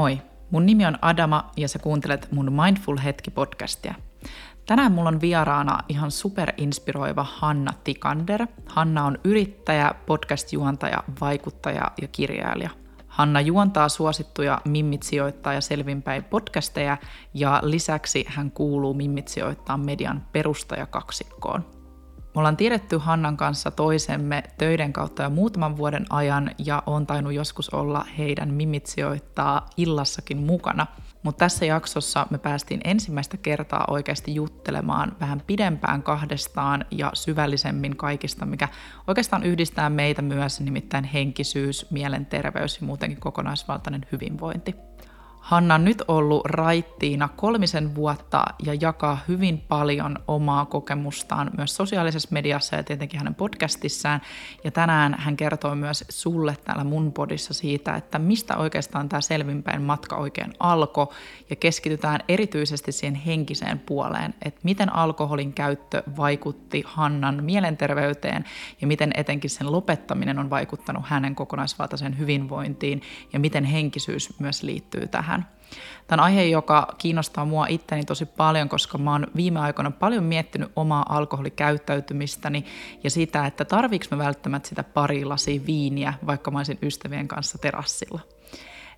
moi! Mun nimi on Adama ja sä kuuntelet mun Mindful Hetki-podcastia. Tänään mulla on vieraana ihan superinspiroiva Hanna Tikander. Hanna on yrittäjä, podcast-juontaja, vaikuttaja ja kirjailija. Hanna juontaa suosittuja Mimmit sijoittaa ja selvinpäin podcasteja ja lisäksi hän kuuluu Mimmit sijoittaa median perustajakaksikkoon. Me ollaan tiedetty Hannan kanssa toisemme töiden kautta jo muutaman vuoden ajan ja on tainnut joskus olla heidän mimitsioittaa illassakin mukana. Mutta tässä jaksossa me päästiin ensimmäistä kertaa oikeasti juttelemaan vähän pidempään kahdestaan ja syvällisemmin kaikista, mikä oikeastaan yhdistää meitä myös, nimittäin henkisyys, mielenterveys ja muutenkin kokonaisvaltainen hyvinvointi. Hanna on nyt ollut raittiina kolmisen vuotta ja jakaa hyvin paljon omaa kokemustaan myös sosiaalisessa mediassa ja tietenkin hänen podcastissaan. Ja tänään hän kertoo myös sulle täällä mun podissa siitä, että mistä oikeastaan tämä selvinpäin matka oikein alkoi ja keskitytään erityisesti siihen henkiseen puoleen, että miten alkoholin käyttö vaikutti Hannan mielenterveyteen ja miten etenkin sen lopettaminen on vaikuttanut hänen kokonaisvaltaiseen hyvinvointiin ja miten henkisyys myös liittyy tähän tähän. Tämä on aihe, joka kiinnostaa mua itteni tosi paljon, koska mä oon viime aikoina paljon miettinyt omaa alkoholikäyttäytymistäni ja sitä, että tarviiko mä välttämättä sitä pari lasia viiniä, vaikka mä olisin ystävien kanssa terassilla.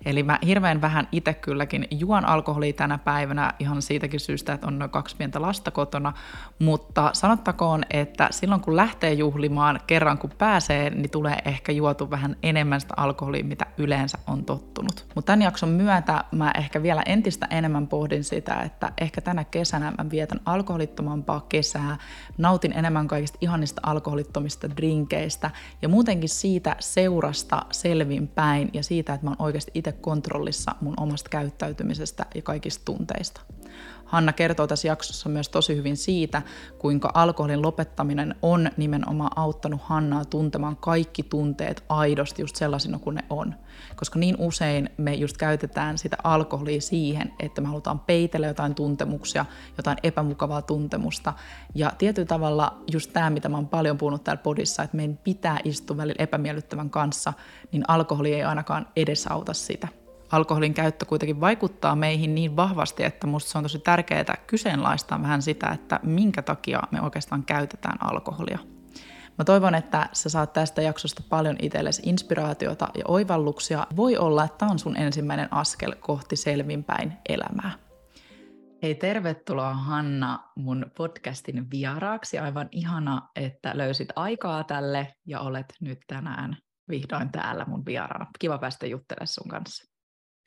Eli mä hirveän vähän itse kylläkin juon alkoholia tänä päivänä ihan siitäkin syystä, että on noin kaksi pientä lasta kotona, mutta sanottakoon, että silloin kun lähtee juhlimaan kerran kun pääsee, niin tulee ehkä juotu vähän enemmän sitä alkoholia, mitä yleensä on tottunut. Mutta tämän jakson myötä mä ehkä vielä entistä enemmän pohdin sitä, että ehkä tänä kesänä mä vietän alkoholittomampaa kesää, nautin enemmän kaikista ihanista alkoholittomista drinkeistä ja muutenkin siitä seurasta selvinpäin ja siitä, että mä oon oikeasti itse kontrollissa mun omasta käyttäytymisestä ja kaikista tunteista. Hanna kertoo tässä jaksossa myös tosi hyvin siitä, kuinka alkoholin lopettaminen on nimenomaan auttanut Hannaa tuntemaan kaikki tunteet aidosti just sellaisina kuin ne on. Koska niin usein me just käytetään sitä alkoholia siihen, että me halutaan peitellä jotain tuntemuksia, jotain epämukavaa tuntemusta. Ja tietyllä tavalla just tämä, mitä mä oon paljon puhunut täällä podissa, että meidän pitää istua välillä epämiellyttävän kanssa, niin alkoholi ei ainakaan edesauta sitä alkoholin käyttö kuitenkin vaikuttaa meihin niin vahvasti, että minusta se on tosi tärkeää kyseenalaistaa vähän sitä, että minkä takia me oikeastaan käytetään alkoholia. Mä toivon, että sä saat tästä jaksosta paljon itsellesi inspiraatiota ja oivalluksia. Voi olla, että tämä on sun ensimmäinen askel kohti selvinpäin elämää. Hei, tervetuloa Hanna mun podcastin vieraaksi. Aivan ihana, että löysit aikaa tälle ja olet nyt tänään vihdoin täällä mun vieraana. Kiva päästä juttelemaan sun kanssa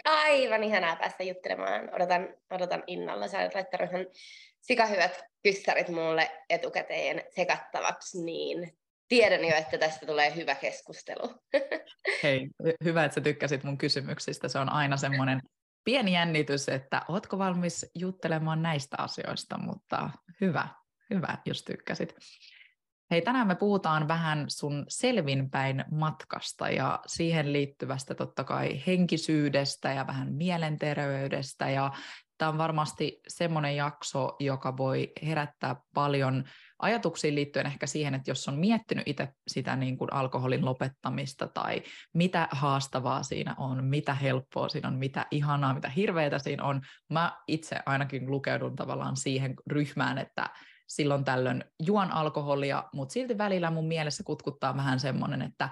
aivan ihanaa päästä juttelemaan. Odotan, odotan innolla. Sä olet laittanut ihan sikahyvät kyssärit mulle etukäteen sekattavaksi, niin tiedän jo, että tästä tulee hyvä keskustelu. Hei, hyvä, että sä tykkäsit mun kysymyksistä. Se on aina semmoinen pieni jännitys, että ootko valmis juttelemaan näistä asioista, mutta hyvä, hyvä, jos tykkäsit. Hei, tänään me puhutaan vähän sun selvinpäin matkasta ja siihen liittyvästä totta kai henkisyydestä ja vähän mielenterveydestä. Ja tämä on varmasti semmoinen jakso, joka voi herättää paljon ajatuksiin liittyen ehkä siihen, että jos on miettinyt itse sitä niin kuin alkoholin lopettamista tai mitä haastavaa siinä on, mitä helppoa siinä on, mitä ihanaa, mitä hirveätä siinä on. Mä itse ainakin lukeudun tavallaan siihen ryhmään, että silloin tällöin juon alkoholia, mutta silti välillä mun mielessä kutkuttaa vähän semmoinen, että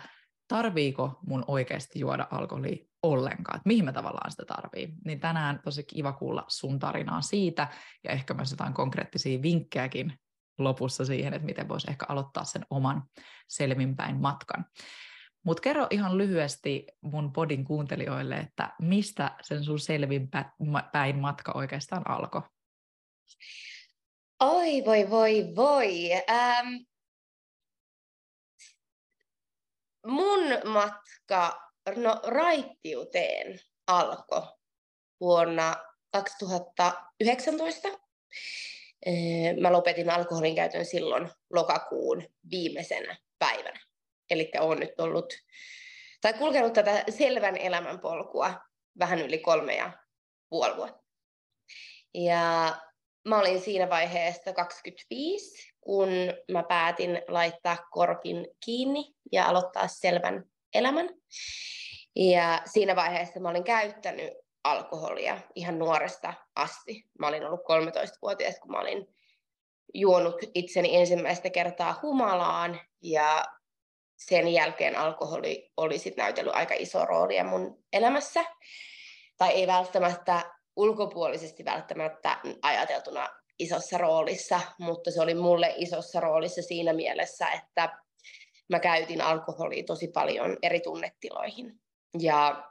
tarviiko mun oikeasti juoda alkoholia ollenkaan, että mihin mä tavallaan sitä tarvii. Niin tänään tosi kiva kuulla sun tarinaa siitä ja ehkä myös jotain konkreettisia vinkkejäkin lopussa siihen, että miten voisi ehkä aloittaa sen oman selvinpäin matkan. Mutta kerro ihan lyhyesti mun podin kuuntelijoille, että mistä sen sun selvinpäin matka oikeastaan alkoi? Oi, voi, voi, voi. Ähm, mun matka no, raittiuteen alkoi vuonna 2019. Äh, mä lopetin alkoholin käytön silloin lokakuun viimeisenä päivänä. Eli olen nyt ollut, tai kulkenut tätä selvän elämän polkua vähän yli kolme ja puoli vuotta. Ja mä olin siinä vaiheessa 25, kun mä päätin laittaa korkin kiinni ja aloittaa selvän elämän. Ja siinä vaiheessa mä olin käyttänyt alkoholia ihan nuoresta asti. Mä olin ollut 13-vuotias, kun mä olin juonut itseni ensimmäistä kertaa humalaan ja sen jälkeen alkoholi oli sit näytellyt aika iso roolia mun elämässä. Tai ei välttämättä ulkopuolisesti välttämättä ajateltuna isossa roolissa, mutta se oli mulle isossa roolissa siinä mielessä, että mä käytin alkoholia tosi paljon eri tunnetiloihin. Ja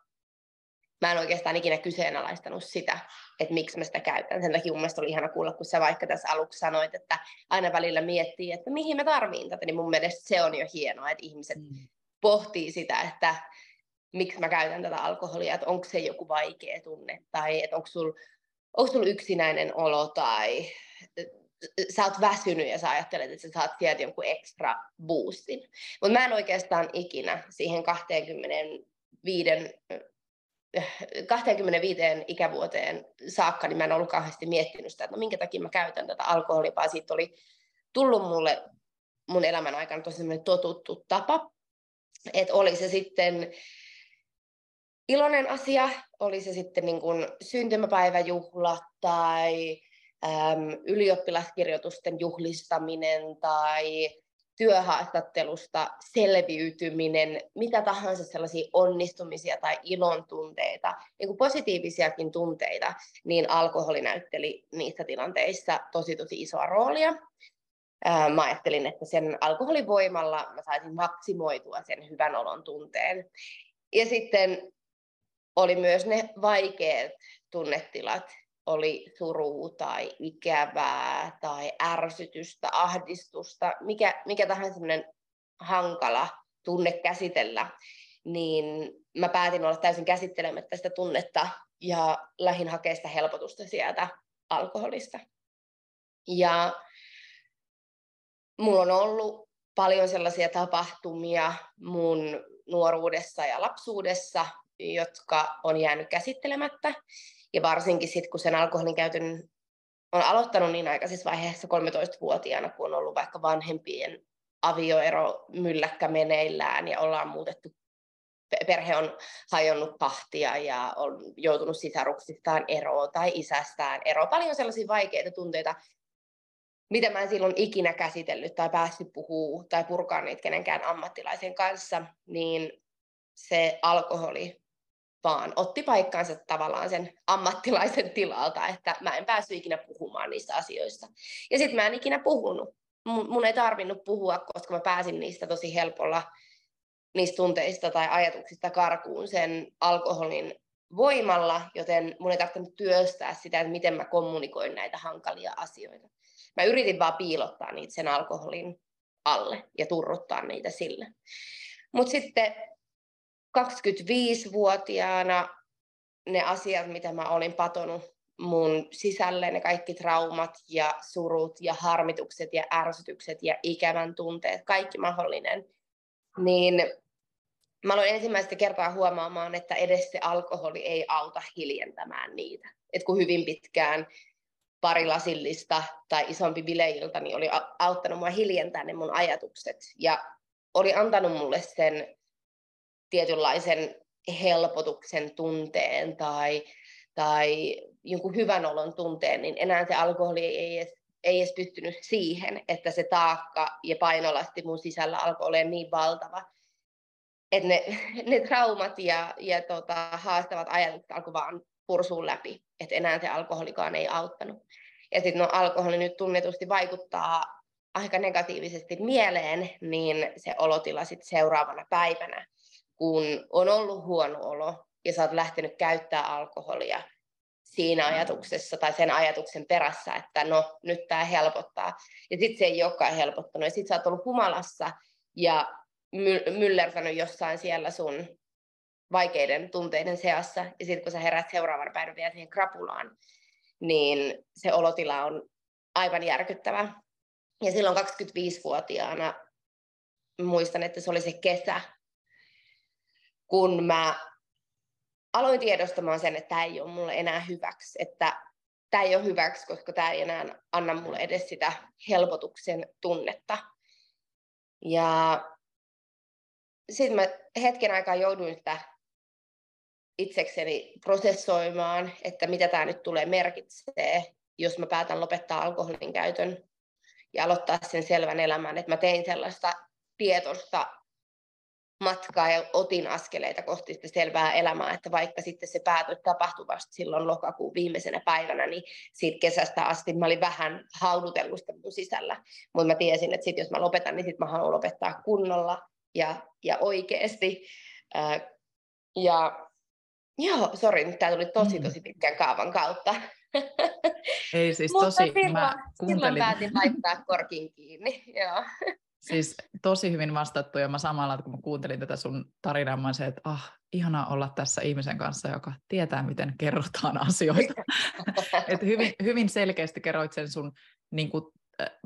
mä en oikeastaan ikinä kyseenalaistanut sitä, että miksi mä sitä käytän. Sen takia mun mielestä oli ihana kuulla, kun sä vaikka tässä aluksi sanoit, että aina välillä miettii, että mihin mä tarviin tätä, niin mun mielestä se on jo hienoa, että ihmiset mm. pohtii sitä, että miksi mä käytän tätä alkoholia, että onko se joku vaikea tunne, tai että onko sulla onko sul yksinäinen olo, tai sä oot väsynyt ja sä ajattelet, että sä saat sieltä jonkun extra boostin. Mutta mä en oikeastaan ikinä siihen 25 25 ikävuoteen saakka, niin mä en ollut kauheasti miettinyt sitä, että no minkä takia mä käytän tätä alkoholia, vaan siitä oli tullut mulle mun elämän aikana tosi totuttu tapa. Että oli se sitten iloinen asia, oli se sitten niin kuin syntymäpäiväjuhla tai äm, ylioppilaskirjoitusten juhlistaminen tai työhaastattelusta selviytyminen, mitä tahansa sellaisia onnistumisia tai ilon tunteita, niin kuin positiivisiakin tunteita, niin alkoholi näytteli niissä tilanteissa tosi tosi isoa roolia. Mä ajattelin, että sen alkoholin voimalla mä saisin maksimoitua sen hyvän olon tunteen. Ja sitten oli myös ne vaikeat tunnetilat, oli suru tai ikävää tai ärsytystä, ahdistusta, mikä, mikä tahansa semmoinen hankala tunne käsitellä, niin mä päätin olla täysin käsittelemättä sitä tunnetta ja lähin hakea sitä helpotusta sieltä alkoholista. Ja mulla on ollut paljon sellaisia tapahtumia mun nuoruudessa ja lapsuudessa, jotka on jäänyt käsittelemättä. Ja varsinkin sitten, kun sen alkoholin käytön on aloittanut niin aikaisessa vaiheessa 13-vuotiaana, kun on ollut vaikka vanhempien avioero mylläkkä meneillään ja ollaan muutettu, perhe on hajonnut kahtia ja on joutunut sisaruksistaan eroon tai isästään eroon. Paljon sellaisia vaikeita tunteita, mitä mä en silloin ikinä käsitellyt tai päässyt puhua tai purkaa niitä kenenkään ammattilaisen kanssa, niin se alkoholi vaan otti paikkaansa tavallaan sen ammattilaisen tilalta, että mä en päässyt ikinä puhumaan niistä asioista. Ja sitten mä en ikinä puhunut. Mun, ei tarvinnut puhua, koska mä pääsin niistä tosi helpolla niistä tunteista tai ajatuksista karkuun sen alkoholin voimalla, joten mun ei tarvinnut työstää sitä, että miten mä kommunikoin näitä hankalia asioita. Mä yritin vaan piilottaa niitä sen alkoholin alle ja turruttaa niitä sille. Mutta sitten 25-vuotiaana ne asiat, mitä mä olin patonut mun sisälle, ne kaikki traumat ja surut ja harmitukset ja ärsytykset ja ikävän tunteet, kaikki mahdollinen, niin mä aloin ensimmäistä kertaa huomaamaan, että edes se alkoholi ei auta hiljentämään niitä. Et kun hyvin pitkään pari lasillista tai isompi bileilta niin oli auttanut mua hiljentää ne mun ajatukset ja oli antanut mulle sen tietynlaisen helpotuksen tunteen tai, tai jonkun hyvän olon tunteen, niin enää se alkoholi ei edes, ei edes pystynyt siihen, että se taakka ja painolasti mun sisällä alkoi olla niin valtava, että ne, ne traumat ja, ja tota, haastavat ajatukset alkoi vaan pursuun läpi, että enää se alkoholikaan ei auttanut. Ja sitten no alkoholi nyt tunnetusti vaikuttaa aika negatiivisesti mieleen, niin se olotila sitten seuraavana päivänä kun on ollut huono olo ja sä oot lähtenyt käyttää alkoholia siinä ajatuksessa tai sen ajatuksen perässä, että no nyt tämä helpottaa. Ja sitten se ei olekaan helpottanut. Ja sitten sä oot ollut humalassa ja myllertänyt jossain siellä sun vaikeiden tunteiden seassa. Ja sitten kun sä herät seuraavan päivän vielä siihen krapulaan, niin se olotila on aivan järkyttävä. Ja silloin 25-vuotiaana muistan, että se oli se kesä, kun mä aloin tiedostamaan sen, että tämä ei ole mulle enää hyväksi, että tämä ei ole hyväksi, koska tämä ei enää anna mulle edes sitä helpotuksen tunnetta. Ja sitten mä hetken aikaa jouduin sitä itsekseni prosessoimaan, että mitä tämä nyt tulee merkitsee, jos mä päätän lopettaa alkoholin käytön ja aloittaa sen selvän elämän, että mä tein sellaista tietoista matkaa ja otin askeleita kohti sitä selvää elämää, että vaikka sitten se päätös tapahtui vasta silloin lokakuun viimeisenä päivänä, niin siitä kesästä asti mä olin vähän haudutellusta mun sisällä, mutta mä tiesin, että sit jos mä lopetan, niin sit mä haluan lopettaa kunnolla ja, ja oikeasti. Ää, ja joo, sori, nyt tämä tuli tosi mm. tosi pitkän kaavan kautta. Ei siis tosi, Mutta silloin, mä kuuntelin. silloin päätin laittaa korkin kiinni, joo. Siis tosi hyvin vastattu ja mä samalla, kun mä kuuntelin tätä sun tarinaa, mä se, että ah, ihanaa olla tässä ihmisen kanssa, joka tietää, miten kerrotaan asioita. Et hyvin, hyvin selkeästi kerroit sen sun niin kuin,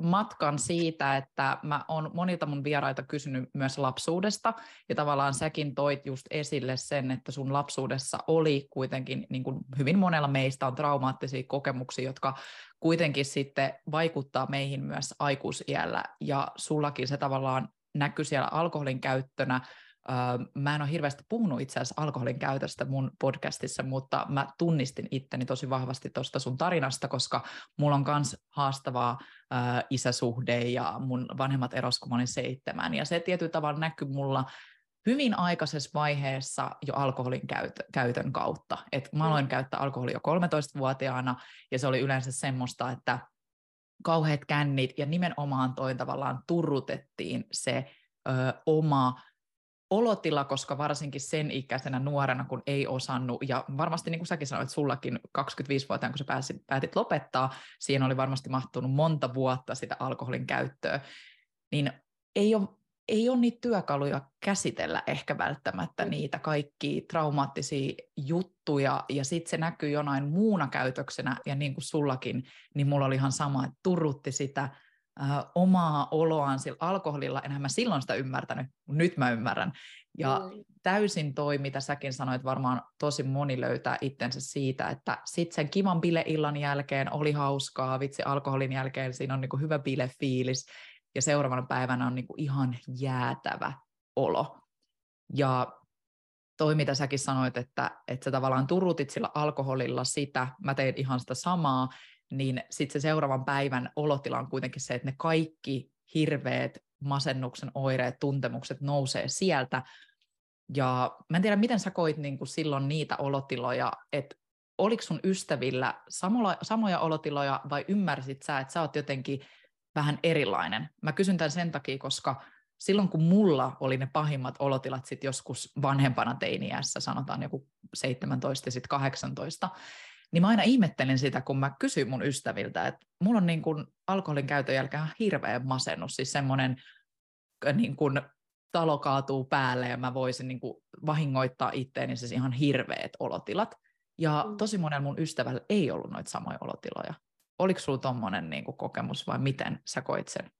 matkan siitä, että mä oon monilta mun vieraita kysynyt myös lapsuudesta, ja tavallaan säkin toit just esille sen, että sun lapsuudessa oli kuitenkin, niin kuin hyvin monella meistä on traumaattisia kokemuksia, jotka kuitenkin sitten vaikuttaa meihin myös aikuisiällä, ja sullakin se tavallaan näkyy siellä alkoholin käyttönä, Mä en ole hirveästi puhunut itse asiassa alkoholin käytöstä mun podcastissa, mutta mä tunnistin itteni tosi vahvasti tuosta sun tarinasta, koska mulla on myös haastavaa äh, isäsuhde ja mun vanhemmat eros, kun mä olin seitsemän. Ja se tietyllä tavalla näkyy mulla hyvin aikaisessa vaiheessa jo alkoholin käytö, käytön kautta. Et mä aloin mm. käyttää alkoholia jo 13-vuotiaana, ja se oli yleensä semmoista, että kauheat kännit, ja nimenomaan toin tavallaan turrutettiin se ö, oma olotila, koska varsinkin sen ikäisenä nuorena, kun ei osannut, ja varmasti niin kuin säkin sanoit, sullakin 25-vuotiaana, kun sä pääsit, päätit lopettaa, siihen oli varmasti mahtunut monta vuotta sitä alkoholin käyttöä, niin ei ole, ei ole niitä työkaluja käsitellä ehkä välttämättä mm. niitä kaikki traumaattisia juttuja, ja sitten se näkyy jonain muuna käytöksenä, ja niin kuin sullakin, niin mulla oli ihan sama, että turrutti sitä, äh, omaa oloaan sillä alkoholilla, enhän mä silloin sitä ymmärtänyt, nyt mä ymmärrän. Ja mm. täysin toi, mitä säkin sanoit, varmaan tosi moni löytää itsensä siitä, että sitten sen kivan bileillan jälkeen oli hauskaa, vitsi alkoholin jälkeen siinä on niinku hyvä bilefiilis, ja seuraavana päivänä on niinku ihan jäätävä olo. Ja toi, mitä säkin sanoit, että, että sä tavallaan turutit sillä alkoholilla sitä, mä tein ihan sitä samaa, niin sitten se seuraavan päivän olotila on kuitenkin se, että ne kaikki hirveät masennuksen oireet, tuntemukset nousee sieltä. Ja mä en tiedä, miten sä koit niin kuin silloin niitä olotiloja, että oliko sun ystävillä samoja, samoja olotiloja vai ymmärsit sä, että sä oot jotenkin vähän erilainen? Mä kysyn tämän sen takia, koska silloin kun mulla oli ne pahimmat olotilat sit joskus vanhempana teiniässä, sanotaan joku 17 ja sitten 18, niin mä aina ihmettelen sitä, kun mä kysyn mun ystäviltä, että mulla on niin kuin alkoholin käytön jälkeen hirveä masennus, siis semmoinen niin kuin talo kaatuu päälle ja mä voisin niin kuin vahingoittaa itteeni siis ihan hirveät olotilat. Ja mm. tosi monella mun ystävällä ei ollut noita samoja olotiloja. Oliko sulla tommonen niin kuin kokemus vai miten sä koit sen?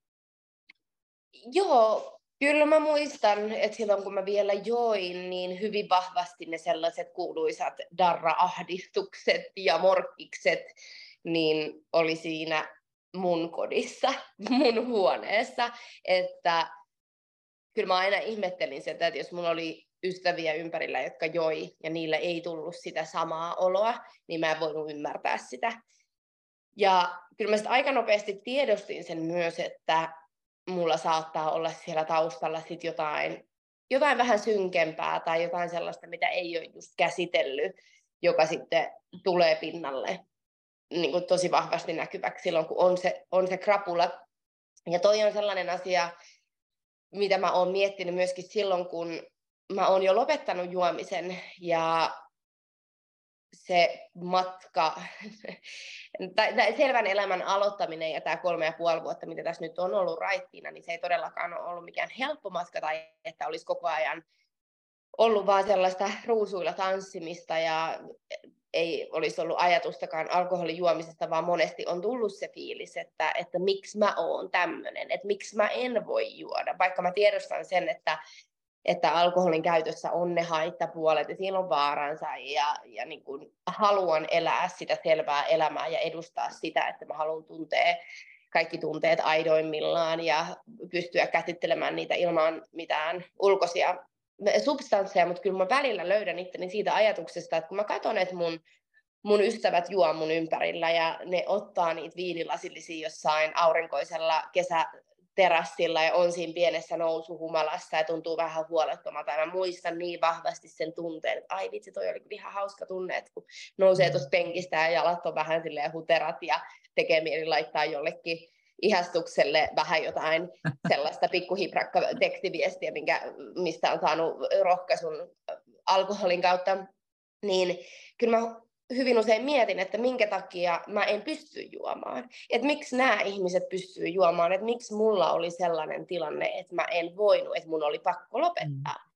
Joo, Kyllä mä muistan, että silloin kun mä vielä join, niin hyvin vahvasti ne sellaiset kuuluisat darra-ahdistukset ja morkkikset, niin oli siinä mun kodissa, mun huoneessa, että kyllä mä aina ihmettelin sitä, että jos mulla oli ystäviä ympärillä, jotka joi, ja niillä ei tullut sitä samaa oloa, niin mä en voinut ymmärtää sitä. Ja kyllä mä sitten aika nopeasti tiedostin sen myös, että mulla saattaa olla siellä taustalla sit jotain, jotain vähän synkempää tai jotain sellaista, mitä ei ole just käsitellyt, joka sitten tulee pinnalle niin kuin tosi vahvasti näkyväksi silloin, kun on se, on se krapula. Ja toi on sellainen asia, mitä mä oon miettinyt myöskin silloin, kun mä oon jo lopettanut juomisen ja se matka, tai selvän elämän aloittaminen ja tämä kolme ja puoli vuotta, mitä tässä nyt on ollut raittiina, niin se ei todellakaan ole ollut mikään helppo matka tai että olisi koko ajan ollut vaan sellaista ruusuilla tanssimista ja ei olisi ollut ajatustakaan alkoholijuomisesta, vaan monesti on tullut se fiilis, että, että miksi mä oon tämmöinen, että miksi mä en voi juoda, vaikka mä tiedostan sen, että että alkoholin käytössä on ne haittapuolet ja siinä on vaaransa ja, ja niin kuin haluan elää sitä selvää elämää ja edustaa sitä, että mä haluan tuntea kaikki tunteet aidoimmillaan ja pystyä käsittelemään niitä ilman mitään ulkoisia substansseja, mutta kyllä mä välillä löydän itteni siitä ajatuksesta, että kun mä katson, että mun, mun ystävät juo mun ympärillä ja ne ottaa niitä viinilasillisia jossain aurinkoisella kesä, terassilla ja on siinä pienessä nousuhumalassa ja tuntuu vähän huolettomalta. Mä muistan niin vahvasti sen tunteen, että ai vitsi, toi oli ihan hauska tunne, että kun nousee mm. tuosta penkistä ja jalat on vähän silleen huterat ja tekee mieli laittaa jollekin ihastukselle vähän jotain sellaista pikkuhiprakka tekstiviestiä, minkä, mistä on saanut rohkaisun alkoholin kautta, niin kyllä mä hyvin usein mietin, että minkä takia mä en pysty juomaan. Että miksi nämä ihmiset pystyy juomaan, että miksi mulla oli sellainen tilanne, että mä en voinut, että mun oli pakko lopettaa. Mm.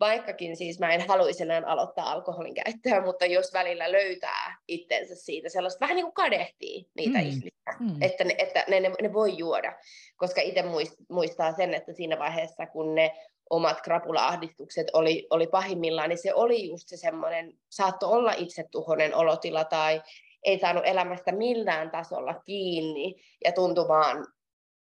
Vaikkakin siis mä en haluaisi enää aloittaa alkoholin käyttöä, mutta jos välillä löytää itsensä siitä sellaista, vähän niin kuin kadehtii niitä mm. ihmisiä, mm. että, ne, että ne, ne, ne voi juoda. Koska itse muistaa sen, että siinä vaiheessa, kun ne omat krapula-ahdistukset oli, oli pahimmillaan, niin se oli just se semmoinen, saattoi olla itsetuhoinen olotila tai ei saanut elämästä millään tasolla kiinni ja tuntui vaan,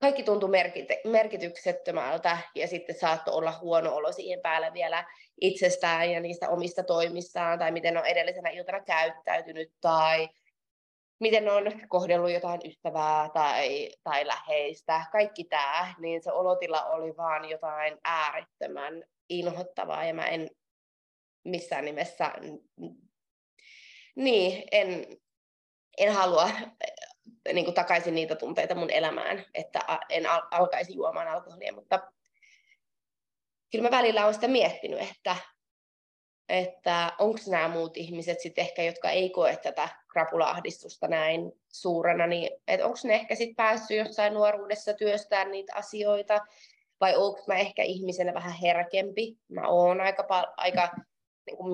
kaikki tuntui merkit- merkityksettömältä ja sitten saattoi olla huono olo siihen päälle vielä itsestään ja niistä omista toimistaan tai miten on edellisenä iltana käyttäytynyt tai miten on kohdellut jotain ystävää tai, tai läheistä, kaikki tämä, niin se olotila oli vaan jotain äärettömän inhottavaa ja mä en missään nimessä, niin, en, en halua niin kuin takaisin niitä tunteita mun elämään, että en al- alkaisi juomaan alkoholia, mutta kyllä mä välillä olen sitä miettinyt, että että onko nämä muut ihmiset sitten ehkä, jotka ei koe tätä krapula-ahdistusta näin suurena, niin että onko ne ehkä sitten päässyt jossain nuoruudessa työstämään niitä asioita, vai onko mä ehkä ihmisenä vähän herkempi. Mä oon aika, pal- aika niin kuin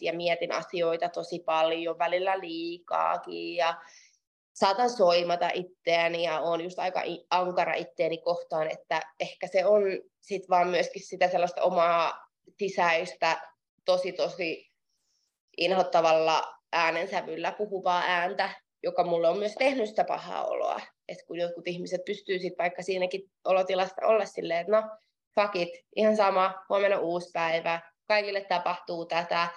ja mietin asioita tosi paljon, välillä liikaakin ja saatan soimata itseäni ja on just aika ankara itteeni kohtaan, että ehkä se on sitten vaan myöskin sitä sellaista omaa sisäistä tosi tosi inhottavalla äänensävyllä puhuvaa ääntä, joka mulle on myös tehnyt sitä pahaa oloa. että kun jotkut ihmiset pystyy sitten vaikka siinäkin olotilasta olla silleen, että no fuck it, ihan sama, huomenna uusi päivä, kaikille tapahtuu tätä,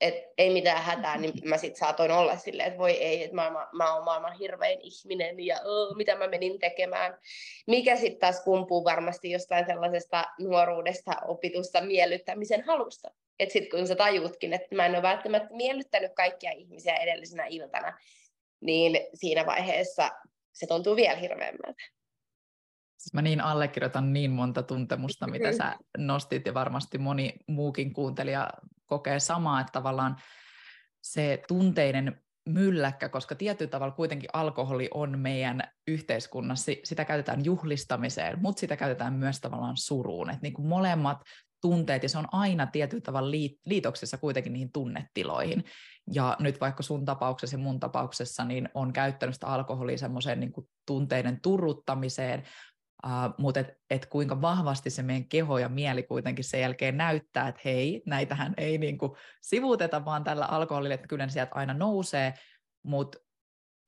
että ei mitään hätää, niin mä sitten saatoin olla silleen, että voi ei, että mä, mä, mä oon maailman hirvein ihminen ja oh, mitä mä menin tekemään. Mikä sitten taas kumpuu varmasti jostain sellaisesta nuoruudesta opitusta miellyttämisen halusta. Että sitten kun sä tajuutkin, että mä en ole välttämättä miellyttänyt kaikkia ihmisiä edellisenä iltana, niin siinä vaiheessa se tuntuu vielä hirveämmältä. Siis mä niin allekirjoitan niin monta tuntemusta, mitä sä nostit, ja varmasti moni muukin kuuntelija kokee samaa, että tavallaan se tunteiden mylläkkä, koska tietyllä tavalla kuitenkin alkoholi on meidän yhteiskunnassa, sitä käytetään juhlistamiseen, mutta sitä käytetään myös tavallaan suruun. Että niin kuin molemmat tunteet, ja se on aina tietyllä tavalla liitoksessa kuitenkin niihin tunnetiloihin. Ja nyt vaikka sun tapauksessa ja mun tapauksessa, niin on käyttänyt sitä alkoholia semmoiseen niin tunteiden turruttamiseen, Uh, mutta et, et kuinka vahvasti se meidän keho ja mieli kuitenkin sen jälkeen näyttää, että hei, näitähän ei niinku sivuuteta vaan tällä alkoholilla, että kyllä ne sieltä aina nousee, mutta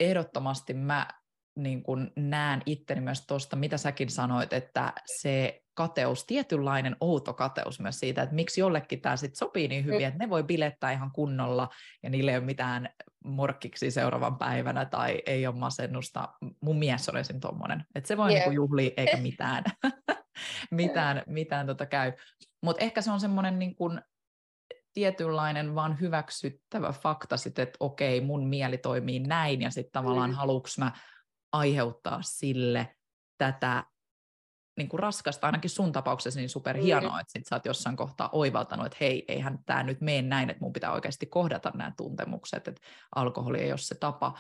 ehdottomasti mä niin kun näen itteni myös tuosta, mitä säkin sanoit, että se kateus, tietynlainen outo kateus myös siitä, että miksi jollekin tämä sitten sopii niin hyvin, mm. että ne voi bilettää ihan kunnolla ja niille ei ole mitään morkkiksi seuraavan päivänä tai ei ole masennusta. Mun mies on esim. tuommoinen, että se voi yeah. niin juhlia eikä mitään, mitään, mitään tota käy. Mutta ehkä se on semmoinen niin kuin tietynlainen vaan hyväksyttävä fakta sitten, että okei, mun mieli toimii näin ja sitten tavallaan mm. haluuks mä aiheuttaa sille tätä niin kuin raskasta, ainakin sun tapauksessa niin superhienoa, mm. että sit sä oot jossain kohtaa oivaltanut, että hei, eihän tämä nyt mene näin, että mun pitää oikeasti kohdata nämä tuntemukset, että alkoholi ei ole se tapa.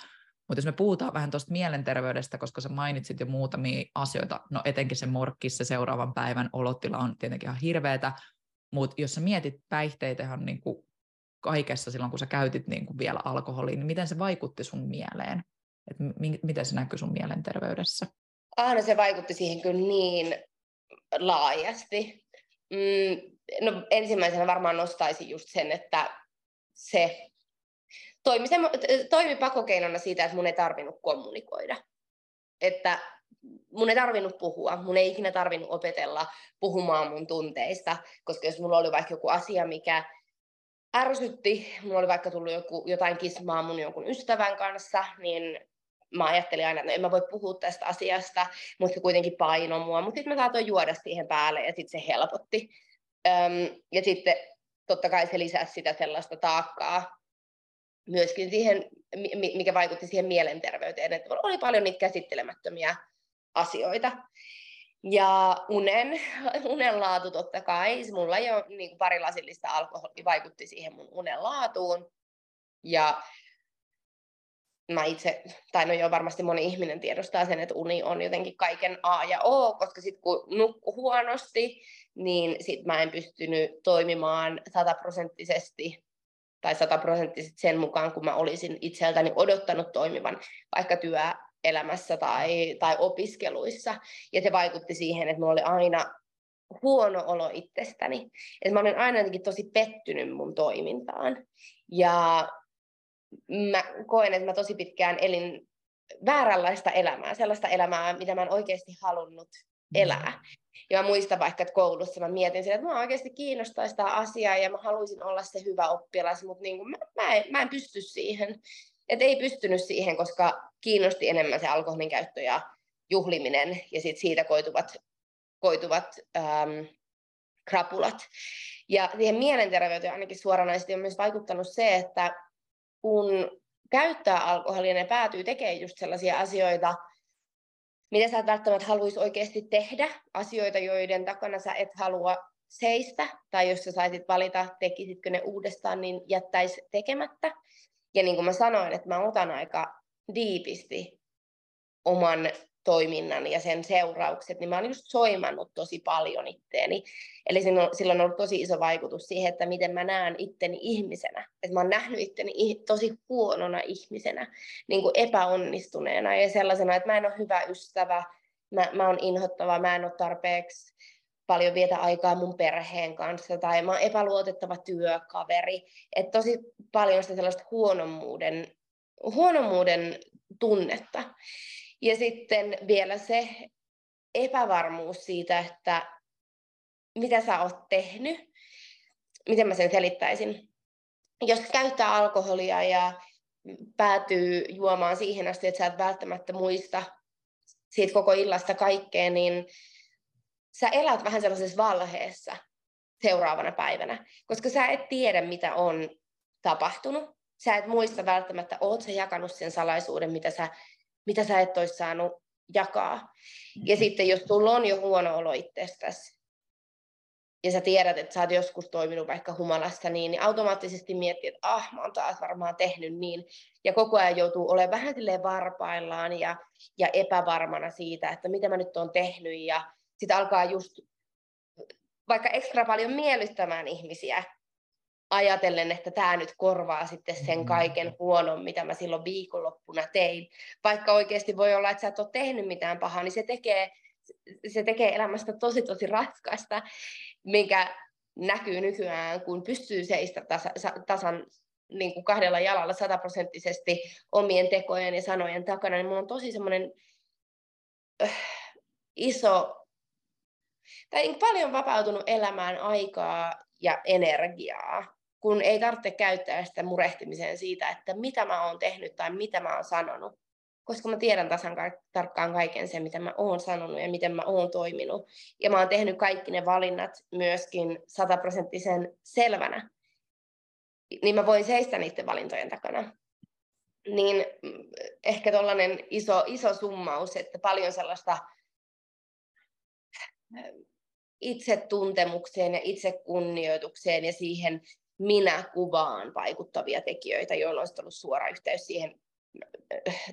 Mutta jos me puhutaan vähän tuosta mielenterveydestä, koska sä mainitsit jo muutamia asioita, no etenkin se morkkis, se seuraavan päivän olotila on tietenkin ihan hirveetä, mutta jos sä mietit päihteitähän niin kuin kaikessa silloin, kun sä käytit niin kuin vielä alkoholia, niin miten se vaikutti sun mieleen? Et m- miten se näkyy sun mielenterveydessä? Aina se vaikutti siihen kyllä niin laajasti. Mm, no ensimmäisenä varmaan nostaisin just sen, että se toimi, se, toimi pakokeinona siitä, että mun ei tarvinnut kommunikoida. Että mun ei tarvinnut puhua, mun ei ikinä tarvinnut opetella puhumaan mun tunteista, koska jos mulla oli vaikka joku asia, mikä ärsytti, mulla oli vaikka tullut joku, jotain kismaa mun jonkun ystävän kanssa, niin mä ajattelin aina, että no en mä voi puhua tästä asiasta, mutta se kuitenkin paino mua, mutta sitten mä saatoin juoda siihen päälle ja sitten se helpotti. Öm, ja sitten totta kai se lisäsi sitä sellaista taakkaa myöskin siihen, mikä vaikutti siihen mielenterveyteen, että oli paljon niitä käsittelemättömiä asioita. Ja unen, unen laatu totta kai, mulla jo niin pari lasillista alkoholia vaikutti siihen mun unen laatuun. Ja mä itse, tai no joo, varmasti moni ihminen tiedostaa sen, että uni on jotenkin kaiken A ja O, koska sitten kun nukku huonosti, niin sit mä en pystynyt toimimaan sataprosenttisesti tai sataprosenttisesti sen mukaan, kun mä olisin itseltäni odottanut toimivan vaikka työelämässä tai, tai opiskeluissa. Ja se vaikutti siihen, että mulla oli aina huono olo itsestäni. Että mä olin aina jotenkin tosi pettynyt mun toimintaan. Ja mä koen, että mä tosi pitkään elin vääränlaista elämää, sellaista elämää, mitä mä en oikeasti halunnut mm. elää. Ja mä muistan vaikka, että koulussa mä mietin sitä, että mä oikeasti kiinnostaa sitä asiaa ja mä haluaisin olla se hyvä oppilas, mutta niin kuin mä, mä, en, mä en pysty siihen. Et ei pystynyt siihen, koska kiinnosti enemmän se alkoholin käyttö ja juhliminen ja sit siitä koituvat, koituvat ähm, krapulat. Ja siihen mielenterveyteen ainakin suoranaisesti on myös vaikuttanut se, että kun käyttää alkoholia, ne päätyy tekemään just sellaisia asioita, mitä sä välttämättä haluaisi oikeasti tehdä, asioita, joiden takana sä et halua seistä, tai jos sä saisit valita, tekisitkö ne uudestaan, niin jättäisi tekemättä. Ja niin kuin mä sanoin, että mä otan aika diipisti oman toiminnan ja sen seuraukset, niin mä oon just soimannut tosi paljon itteeni. Eli sillä on ollut tosi iso vaikutus siihen, että miten mä näen itteni ihmisenä. Että mä oon nähnyt itteni tosi huonona ihmisenä, niin kuin epäonnistuneena ja sellaisena, että mä en ole hyvä ystävä, mä, mä oon inhottava, mä en ole tarpeeksi paljon vietä aikaa mun perheen kanssa, tai mä oon epäluotettava työkaveri. Että tosi paljon sitä sellaista huonommuuden, huonommuuden tunnetta. Ja sitten vielä se epävarmuus siitä, että mitä sä oot tehnyt, miten mä sen selittäisin. Jos käyttää alkoholia ja päätyy juomaan siihen asti, että sä et välttämättä muista siitä koko illasta kaikkea, niin sä elät vähän sellaisessa valheessa seuraavana päivänä, koska sä et tiedä, mitä on tapahtunut. Sä et muista välttämättä, oot sä jakanut sen salaisuuden, mitä sä mitä sä et olisi saanut jakaa. Ja mm. sitten jos sulla on jo huono olo itsestäsi, ja sä tiedät, että sä oot joskus toiminut vaikka humalassa niin, niin automaattisesti miettii, että ah, mä oon taas varmaan tehnyt niin. Ja koko ajan joutuu olemaan vähän silleen varpaillaan ja, ja epävarmana siitä, että mitä mä nyt oon tehnyt. Ja sitten alkaa just vaikka ekstra paljon miellyttämään ihmisiä, ajatellen, että tämä nyt korvaa sitten sen mm. kaiken huonon, mitä mä silloin viikonloppuna tein. Vaikka oikeasti voi olla, että sä et ole tehnyt mitään pahaa, niin se tekee, se tekee elämästä tosi tosi raskasta, mikä näkyy nykyään, kun pystyy seistä tasa, tasan niin kuin kahdella jalalla sataprosenttisesti omien tekojen ja sanojen takana, niin mulla on tosi semmoinen äh, iso, tai paljon vapautunut elämään aikaa ja energiaa kun ei tarvitse käyttää sitä murehtimiseen siitä, että mitä mä oon tehnyt tai mitä mä oon sanonut. Koska mä tiedän tasan tarkkaan kaiken sen, mitä mä oon sanonut ja miten mä oon toiminut. Ja mä oon tehnyt kaikki ne valinnat myöskin sataprosenttisen selvänä. Niin mä voin seistä niiden valintojen takana. Niin mm, ehkä tuollainen iso, iso summaus, että paljon sellaista itsetuntemukseen ja itsekunnioitukseen ja siihen minä-kuvaan vaikuttavia tekijöitä, joilla olisi ollut suora yhteys siihen,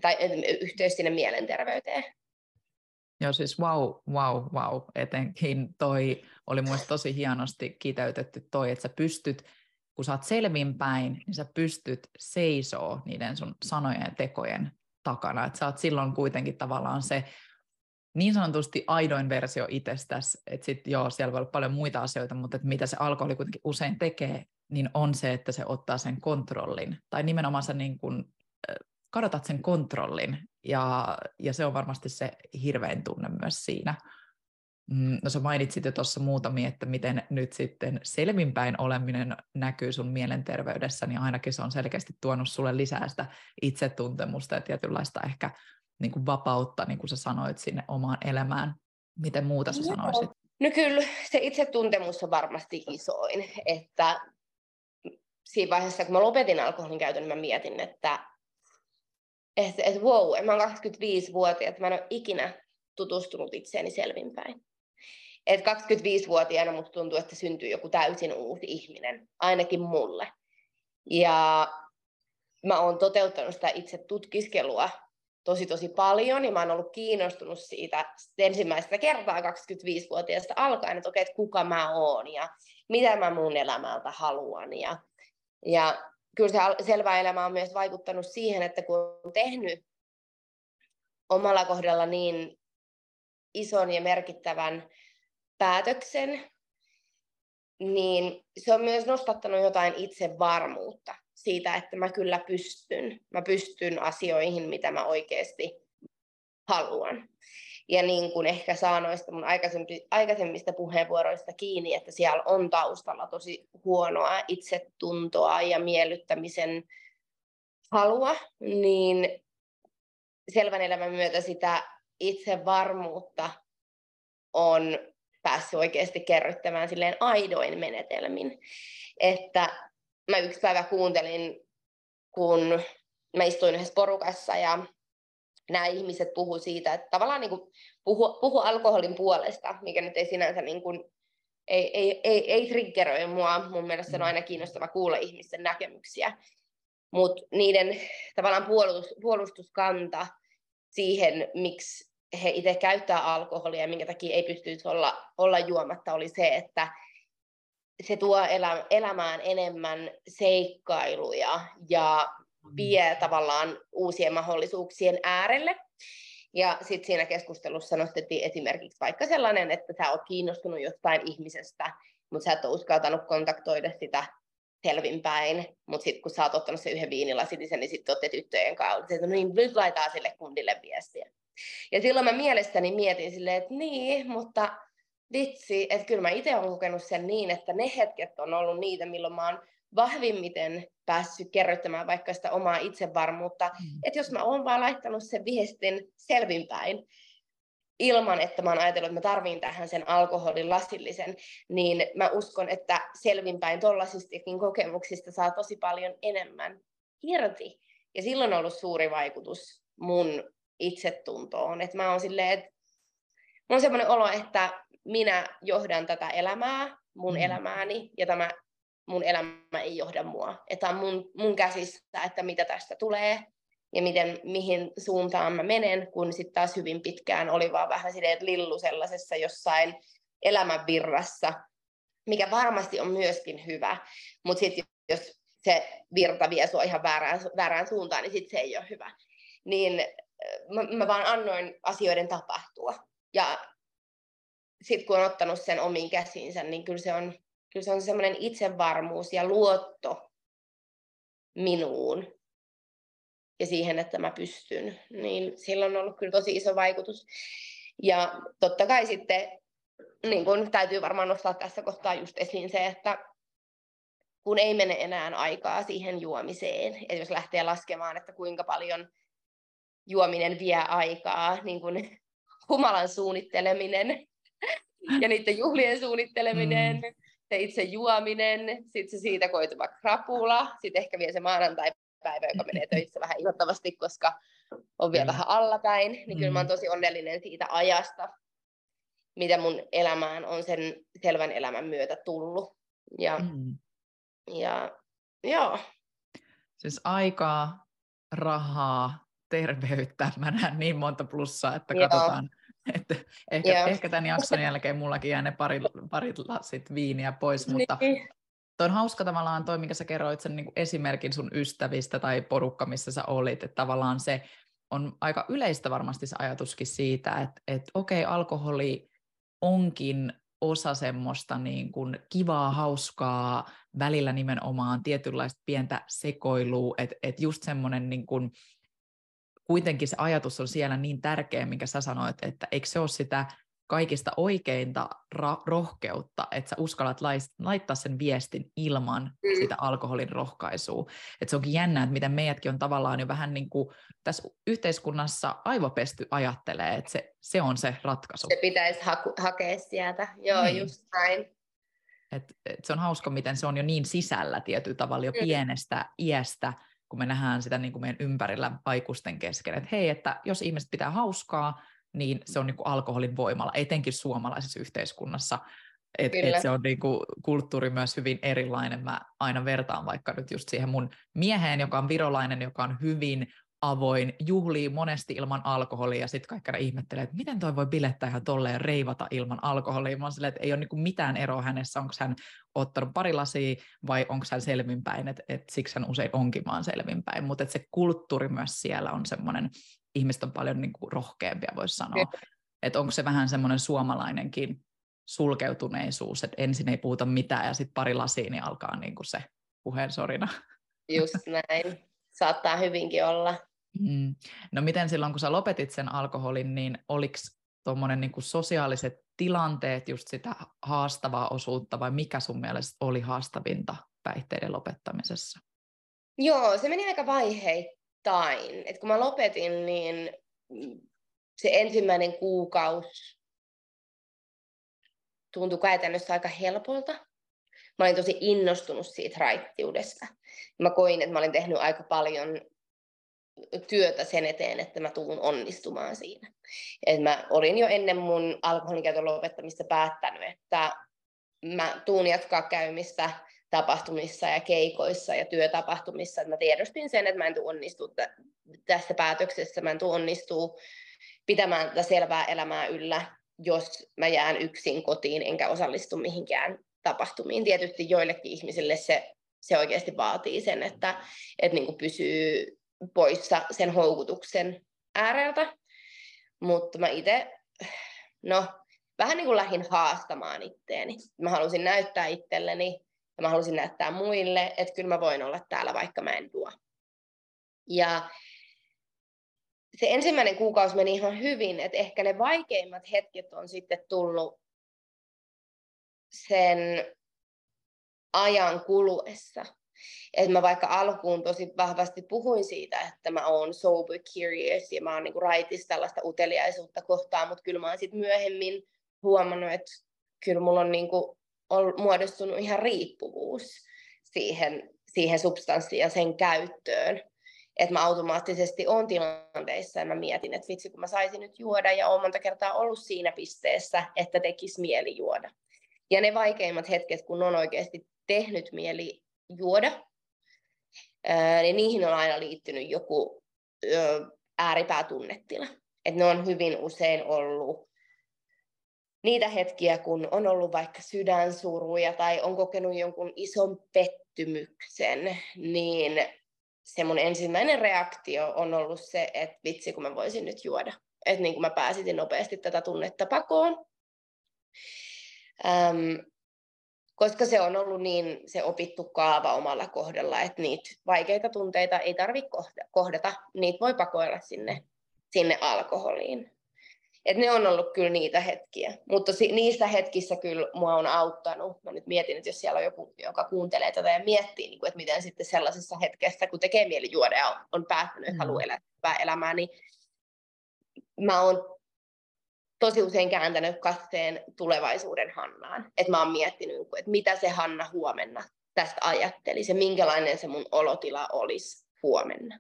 tai yhteys sinne mielenterveyteen. Joo, siis wow, wow, wow. Etenkin toi oli muista tosi hienosti kiteytetty toi, että sä pystyt, kun sä oot selvinpäin, niin sä pystyt seisoo niiden sun sanojen ja tekojen takana. Että sä oot silloin kuitenkin tavallaan se niin sanotusti aidoin versio itsestäsi, että sitten joo, siellä voi olla paljon muita asioita, mutta että mitä se alkoholi kuitenkin usein tekee, niin on se, että se ottaa sen kontrollin. Tai nimenomaan sä niin kun, kadotat sen kontrollin ja, ja se on varmasti se hirvein tunne myös siinä. Mm, no sä mainitsit jo tuossa muutamia, että miten nyt sitten selvinpäin oleminen näkyy sun mielenterveydessä, niin ainakin se on selkeästi tuonut sulle lisää sitä itsetuntemusta ja tietynlaista ehkä niin kuin vapautta, niin kuin sä sanoit, sinne omaan elämään. Miten muuta sä sanoisit? No kyllä, se itsetuntemus on varmasti isoin, että siinä vaiheessa, kun mä lopetin alkoholin käytön, niin mä mietin, että että et, wow, mä oon 25-vuotias, mä en ole ikinä tutustunut itseeni selvinpäin. Et 25-vuotiaana musta tuntuu, että syntyy joku täysin uusi ihminen, ainakin mulle. Ja mä oon toteuttanut sitä itse tutkiskelua tosi tosi paljon, ja mä oon ollut kiinnostunut siitä ensimmäistä kertaa 25-vuotiaasta alkaen, että okei, että kuka mä oon ja mitä mä mun elämältä haluan. Ja, ja kyllä se selvä elämä on myös vaikuttanut siihen, että kun on tehnyt omalla kohdalla niin ison ja merkittävän päätöksen, niin se on myös nostattanut jotain itsevarmuutta siitä, että mä kyllä pystyn. Mä pystyn asioihin, mitä mä oikeasti haluan. Ja niin kuin ehkä saa noista mun aikaisemmista puheenvuoroista kiinni, että siellä on taustalla tosi huonoa itsetuntoa ja miellyttämisen halua, niin selvän elämän myötä sitä itsevarmuutta on päässyt oikeasti kerryttämään silleen aidoin menetelmin. Että mä yksi päivä kuuntelin, kun mä istuin yhdessä porukassa ja nämä ihmiset puhu siitä, että tavallaan niin kuin puhu, puhu alkoholin puolesta, mikä nyt ei sinänsä niin kuin, ei, ei, ei, ei triggeröi mua. Mun mielestä on mm. aina kiinnostava kuulla ihmisten näkemyksiä. Mutta niiden tavallaan puolustus, puolustuskanta siihen, miksi he itse käyttää alkoholia ja minkä takia ei pystyisi olla, olla juomatta, oli se, että se tuo elä, elämään enemmän seikkailuja ja mm. vie tavallaan uusien mahdollisuuksien äärelle. Ja sitten siinä keskustelussa nostettiin esimerkiksi vaikka sellainen, että sä oot kiinnostunut jostain ihmisestä, mutta sä et ole uskaltanut kontaktoida sitä selvinpäin, mutta sitten kun sä oot ottanut sen yhden viinilasitisen, niin sitten olette tyttöjen kanssa, että no niin, nyt laittaa sille kundille viestiä. Ja silloin mä mielestäni mietin silleen, että niin, mutta vitsi, että kyllä mä itse olen kokenut sen niin, että ne hetket on ollut niitä, milloin mä oon vahvimmiten päässyt kerryttämään vaikka sitä omaa itsevarmuutta. Mm. Että jos mä oon vaan laittanut sen viestin selvinpäin, ilman, että mä oon ajatellut, että mä tarviin tähän sen alkoholin lasillisen, niin mä uskon, että selvinpäin tollaisistakin kokemuksista saa tosi paljon enemmän irti. Ja silloin on ollut suuri vaikutus mun itsetuntoon. Että mä oon silleen, että mulla on semmoinen olo, että minä johdan tätä elämää, mun mm. elämääni, ja tämä mun elämä ei johda mua. Että on mun, mun käsissä, että mitä tästä tulee, ja miten, mihin suuntaan mä menen, kun sitten taas hyvin pitkään oli vaan vähän silleen, että lillu sellaisessa jossain elämän virrassa, mikä varmasti on myöskin hyvä, mutta sitten jos se virta vie sua ihan väärään, väärään suuntaan, niin sitten se ei ole hyvä. Niin mä, mä vaan annoin asioiden tapahtua. Ja sitten kun on ottanut sen omiin käsiinsä, niin kyllä se on, kyllä se on semmoinen itsevarmuus ja luotto minuun ja siihen, että mä pystyn, niin sillä on ollut kyllä tosi iso vaikutus. Ja totta kai sitten niin kun täytyy varmaan nostaa tässä kohtaa just esiin se, että kun ei mene enää aikaa siihen juomiseen, että jos lähtee laskemaan, että kuinka paljon juominen vie aikaa, niin kun humalan suunnitteleminen ja niiden juhlien suunnitteleminen, mm. se itse juominen, sitten se siitä koituva krapula, sitten ehkä vielä se maanantai-päivä, joka menee töissä vähän ihottavasti, koska on vielä mm. vähän allapäin, niin kyllä mä oon mm. tosi onnellinen siitä ajasta, mitä mun elämään on sen selvän elämän myötä tullut. Ja, mm. ja joo. Siis aikaa, rahaa, terveyttä. Mä näen niin monta plussaa, että Joo. katsotaan, että ehkä, ehkä tämän jakson jälkeen mullakin jää ne parit, parit lasit viiniä pois, mutta niin. Tuo on hauska tavallaan toi, minkä sä kerroit sen niin esimerkin sun ystävistä tai porukka, missä sä olit, että tavallaan se on aika yleistä varmasti se ajatuskin siitä, että, että okei, okay, alkoholi onkin osa semmoista niin kuin kivaa, hauskaa, välillä nimenomaan tietynlaista pientä sekoilua, että, että just semmoinen niin kuin kuitenkin se ajatus on siellä niin tärkeä, minkä sä sanoit, että eikö se ole sitä kaikista oikeinta ra- rohkeutta, että sä uskallat laittaa sen viestin ilman mm. sitä alkoholin rohkaisua. Että se onkin jännä, että miten meidätkin on tavallaan jo vähän niin kuin tässä yhteiskunnassa aivopesty ajattelee, että se, se on se ratkaisu. Se pitäisi haku- hakea sieltä, joo niin. just näin. Et, et se on hauska, miten se on jo niin sisällä tietyllä tavalla jo mm. pienestä iästä, kun me nähdään sitä niin kuin meidän ympärillä aikuisten kesken, että hei, että jos ihmiset pitää hauskaa, niin se on niin kuin alkoholin voimalla, etenkin suomalaisessa yhteiskunnassa. Et, et se on niin kuin, kulttuuri myös hyvin erilainen. Mä aina vertaan vaikka nyt just siihen mun mieheen, joka on virolainen, joka on hyvin avoin, juhlii monesti ilman alkoholia, ja sitten kaikki ihmettelee, että miten toi voi bilettää ihan tolleen reivata ilman alkoholia. Mä silleen, että ei ole niinku mitään eroa hänessä, onko hän ottanut pari lasia vai onko hän selvinpäin, että et siksi hän usein onkin vaan selvinpäin. Mutta se kulttuuri myös siellä on semmoinen, ihmiset on paljon niinku rohkeampia, voisi sanoa. Että onko se vähän semmoinen suomalainenkin sulkeutuneisuus, että ensin ei puhuta mitään ja sitten pari lasia, niin alkaa niinku se puheen sorina. Just näin. Saattaa hyvinkin olla. Mm. No miten silloin, kun sä lopetit sen alkoholin, niin oliko tuommoinen niin sosiaaliset tilanteet just sitä haastavaa osuutta, vai mikä sun mielestä oli haastavinta päihteiden lopettamisessa? Joo, se meni aika vaiheittain. Et kun mä lopetin, niin se ensimmäinen kuukausi tuntui käytännössä aika helpolta. Mä olin tosi innostunut siitä raittiudesta. Mä koin, että mä olin tehnyt aika paljon työtä sen eteen, että mä tuun onnistumaan siinä. Et mä olin jo ennen mun alkoholinkäytön lopettamista päättänyt, että mä tuun jatkaa käymistä tapahtumissa ja keikoissa ja työtapahtumissa. Mä tiedostin sen, että mä en tule onnistua tässä päätöksessä, mä en tule pitämään tätä selvää elämää yllä, jos mä jään yksin kotiin enkä osallistu mihinkään tapahtumiin. Tietysti joillekin ihmisille se, se oikeasti vaatii sen, että, että niin pysyy poissa sen houkutuksen ääreltä. Mutta mä itse, no, vähän niin kuin lähdin haastamaan itteeni. Mä halusin näyttää itselleni ja mä halusin näyttää muille, että kyllä mä voin olla täällä, vaikka mä en tuo. Ja se ensimmäinen kuukausi meni ihan hyvin, että ehkä ne vaikeimmat hetket on sitten tullut sen ajan kuluessa. Että mä vaikka alkuun tosi vahvasti puhuin siitä, että mä oon sober curious ja mä oon niinku raitis tällaista uteliaisuutta kohtaan, mutta kyllä mä oon sitten myöhemmin huomannut, että kyllä mulla on niinku on muodostunut ihan riippuvuus siihen, siihen substanssiin ja sen käyttöön. Että mä automaattisesti oon tilanteissa ja mä mietin, että vitsi kun mä saisin nyt juoda ja oon monta kertaa ollut siinä pisteessä, että tekisi mieli juoda. Ja ne vaikeimmat hetket, kun on oikeasti tehnyt mieli juoda, niin niihin on aina liittynyt joku ääripäätunnetila. Et ne on hyvin usein ollut niitä hetkiä, kun on ollut vaikka sydänsuruja tai on kokenut jonkun ison pettymyksen, niin se mun ensimmäinen reaktio on ollut se, että vitsi kun mä voisin nyt juoda. Että niin kuin mä pääsitin nopeasti tätä tunnetta pakoon. Öm, koska se on ollut niin se opittu kaava omalla kohdalla, että niitä vaikeita tunteita ei tarvitse kohdata, niitä voi pakoilla sinne, sinne alkoholiin. Et ne on ollut kyllä niitä hetkiä, mutta si- niissä hetkissä kyllä mua on auttanut. Mä nyt mietin, että jos siellä on joku, joka kuuntelee tätä ja miettii, niin kuin, että miten sitten sellaisessa hetkessä, kun tekee mieli juoda ja on päättänyt, että haluaa elää elämää, niin mä oon tosi usein kääntänyt katseen tulevaisuuden Hannaan. Että mä oon miettinyt, että mitä se Hanna huomenna tästä ajattelisi ja minkälainen se mun olotila olisi huomenna.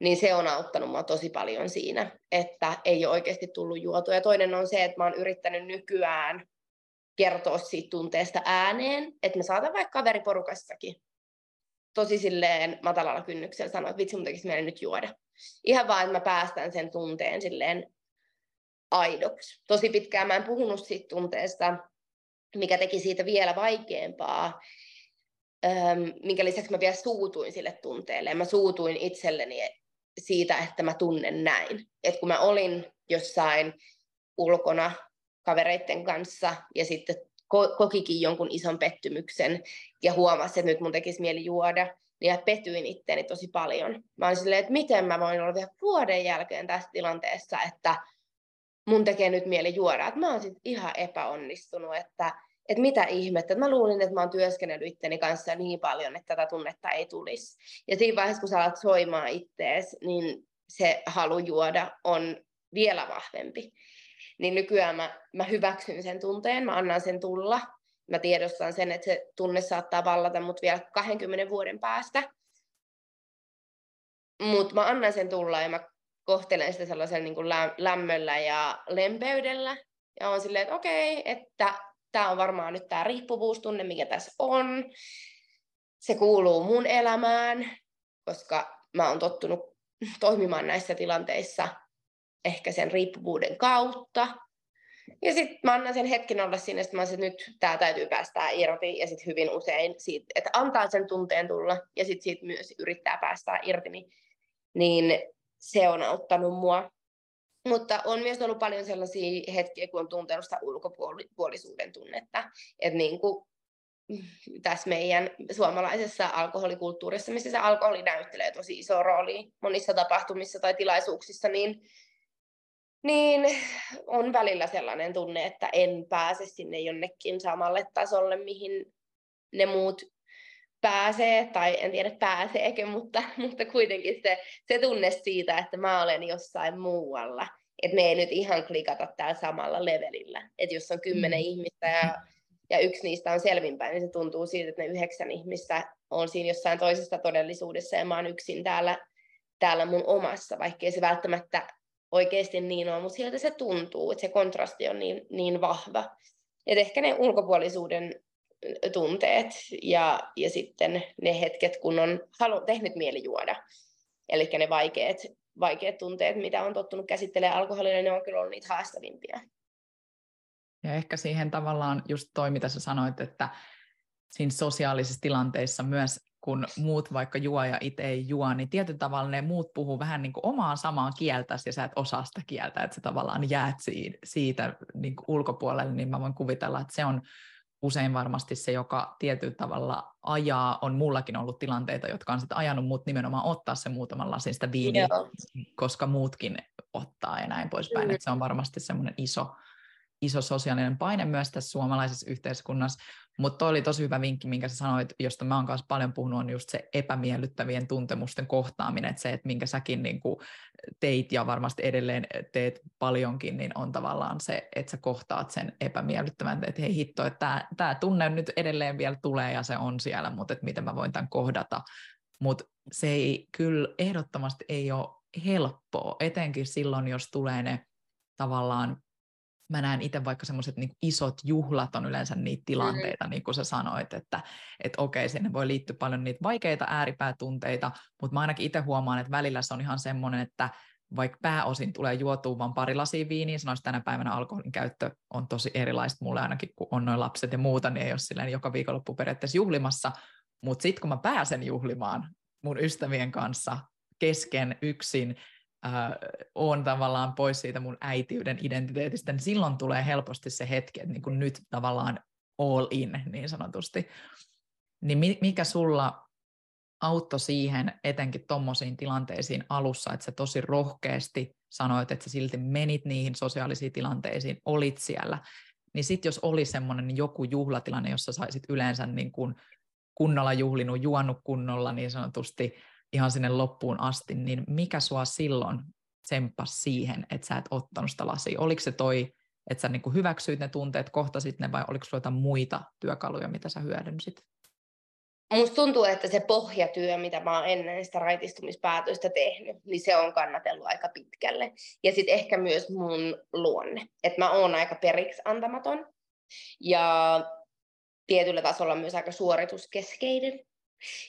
Niin se on auttanut mua tosi paljon siinä, että ei ole oikeasti tullut juotua. Ja toinen on se, että mä oon yrittänyt nykyään kertoa siitä tunteesta ääneen, että me saatan vaikka kaveriporukassakin tosi silleen matalalla kynnyksellä sanoa, että vitsi mun tekisi nyt juoda. Ihan vaan, että mä päästän sen tunteen silleen aidoksi. Tosi pitkään mä en puhunut siitä tunteesta, mikä teki siitä vielä vaikeampaa, öm, minkä lisäksi mä vielä suutuin sille tunteelle. Mä suutuin itselleni siitä, että mä tunnen näin. Et kun mä olin jossain ulkona kavereiden kanssa ja sitten ko- kokikin jonkun ison pettymyksen ja huomasi, että nyt mun tekisi mieli juoda, ja petyin itteeni tosi paljon. Mä olin silleen, että miten mä voin olla vielä vuoden jälkeen tässä tilanteessa, että mun tekee nyt mieli juoda. Että mä oon sit ihan epäonnistunut, että, että mitä ihmettä. Että mä luulin, että mä oon työskennellyt itteni kanssa niin paljon, että tätä tunnetta ei tulisi. Ja siinä vaiheessa, kun sä alat soimaan ittees, niin se halu juoda on vielä vahvempi. Niin nykyään mä, mä hyväksyn sen tunteen, mä annan sen tulla. Mä tiedostan sen, että se tunne saattaa vallata mut vielä 20 vuoden päästä. Mutta mä annan sen tulla ja mä kohtelen sitä sellaisella niin kuin lämmöllä ja lempeydellä. Ja on silleen, että okei, että tämä on varmaan nyt tämä riippuvuustunne, mikä tässä on. Se kuuluu mun elämään, koska mä oon tottunut toimimaan näissä tilanteissa ehkä sen riippuvuuden kautta. Ja sitten mä annan sen hetken olla sinne, että mä että nyt tämä täytyy päästää irti, ja sitten hyvin usein siitä, että antaa sen tunteen tulla, ja sitten siitä myös yrittää päästää irti, niin se on auttanut mua. Mutta on myös ollut paljon sellaisia hetkiä, kun on tuntenut sitä ulkopuolisuuden tunnetta. Että niin kuin tässä meidän suomalaisessa alkoholikulttuurissa, missä se alkoholi näyttelee tosi iso rooli monissa tapahtumissa tai tilaisuuksissa, niin, niin on välillä sellainen tunne, että en pääse sinne jonnekin samalle tasolle, mihin ne muut pääsee, tai en tiedä pääseekö, mutta, mutta kuitenkin se, se tunne siitä, että mä olen jossain muualla, että me ei nyt ihan klikata täällä samalla levelillä. Että jos on kymmenen mm. ihmistä ja, ja yksi niistä on selvinpäin, niin se tuntuu siitä, että ne yhdeksän ihmistä on siinä jossain toisessa todellisuudessa ja mä oon yksin täällä, täällä mun omassa, vaikkei se välttämättä oikeasti niin ole, mutta sieltä se tuntuu, että se kontrasti on niin, niin vahva. Et ehkä ne ulkopuolisuuden tunteet ja, ja sitten ne hetket, kun on halu, tehnyt mieli juoda. Eli ne vaikeat, vaikeat tunteet, mitä on tottunut käsittelemään alkoholilla, ne on kyllä ollut niitä haastavimpia. Ja ehkä siihen tavallaan just toi, mitä sä sanoit, että siinä sosiaalisissa tilanteissa myös, kun muut vaikka juo ja itse ei juo, niin tietyllä tavalla ne muut puhuu vähän niin kuin omaa samaa kieltä, ja sä et osaa sitä kieltä, että sä tavallaan jäät siitä, siitä niin kuin ulkopuolelle, niin mä voin kuvitella, että se on usein varmasti se, joka tietyllä tavalla ajaa, on mullakin ollut tilanteita, jotka on sitten ajanut mut nimenomaan ottaa se muutaman lasin sitä viiniä, Joo. koska muutkin ottaa ja näin poispäin. Mm. Et se on varmasti semmoinen iso, iso sosiaalinen paine myös tässä suomalaisessa yhteiskunnassa. Mutta oli tosi hyvä vinkki, minkä sä sanoit, josta mä oon kanssa paljon puhunut, on just se epämiellyttävien tuntemusten kohtaaminen, että se, että minkä säkin niin kuin teit ja varmasti edelleen teet paljonkin, niin on tavallaan se, että sä kohtaat sen epämiellyttävän, että hei hitto, että tämä tunne nyt edelleen vielä tulee ja se on siellä, mutta että miten mä voin tämän kohdata. Mutta se ei kyllä ehdottomasti ei ole helppoa, etenkin silloin, jos tulee ne tavallaan mä näen itse vaikka semmoiset niin isot juhlat on yleensä niitä tilanteita, mm. niin kuin sä sanoit, että et okei, sinne voi liittyä paljon niitä vaikeita ääripäätunteita, mutta mä ainakin itse huomaan, että välillä se on ihan semmoinen, että vaikka pääosin tulee juotua vain pari lasia viiniä, sanoisin tänä päivänä alkoholin käyttö on tosi erilaista mulle ainakin, kun on noin lapset ja muuta, niin ei ole silleen joka viikonloppu periaatteessa juhlimassa, mutta sitten kun mä pääsen juhlimaan mun ystävien kanssa kesken yksin, äh, on tavallaan pois siitä mun äitiyden identiteetistä, niin silloin tulee helposti se hetki, että niin kuin nyt tavallaan all in niin sanotusti. Niin mikä sulla auttoi siihen etenkin tuommoisiin tilanteisiin alussa, että sä tosi rohkeasti sanoit, että sä silti menit niihin sosiaalisiin tilanteisiin, olit siellä, niin sitten jos oli semmoinen joku juhlatilanne, jossa saisit yleensä niin kuin kunnolla juhlinut, juonut kunnolla niin sanotusti, ihan sinne loppuun asti, niin mikä sua silloin tsemppasi siihen, että sä et ottanut sitä lasia? Oliko se toi, että sä niin hyväksyit ne tunteet, kohtasit ne vai oliko sulla muita työkaluja, mitä sä hyödynsit? Musta tuntuu, että se pohjatyö, mitä mä oon ennen sitä raitistumispäätöstä tehnyt, niin se on kannatellut aika pitkälle. Ja sitten ehkä myös mun luonne. Että mä oon aika periksi antamaton. Ja tietyllä tasolla myös aika suorituskeskeinen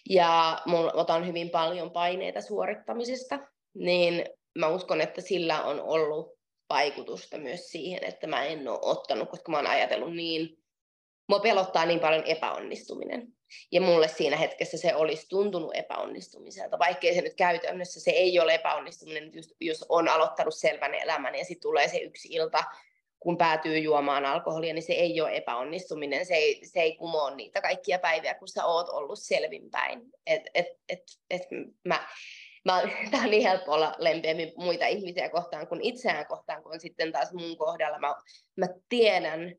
ja mun otan hyvin paljon paineita suorittamisesta, niin mä uskon, että sillä on ollut vaikutusta myös siihen, että mä en ole ottanut, koska mä oon ajatellut niin, mua pelottaa niin paljon epäonnistuminen. Ja mulle siinä hetkessä se olisi tuntunut epäonnistumiselta, vaikkei se nyt käytännössä se ei ole epäonnistuminen, just, jos on aloittanut selvän elämän ja sitten tulee se yksi ilta, kun päätyy juomaan alkoholia, niin se ei ole epäonnistuminen, se ei, se ei kumoa niitä kaikkia päiviä, kun sä oot ollut selvinpäin. Et, et, et, et mä, mä, tää on niin helppo olla lempeämmin muita ihmisiä kohtaan kuin itseään kohtaan, kun sitten taas mun kohdalla mä, mä tiedän,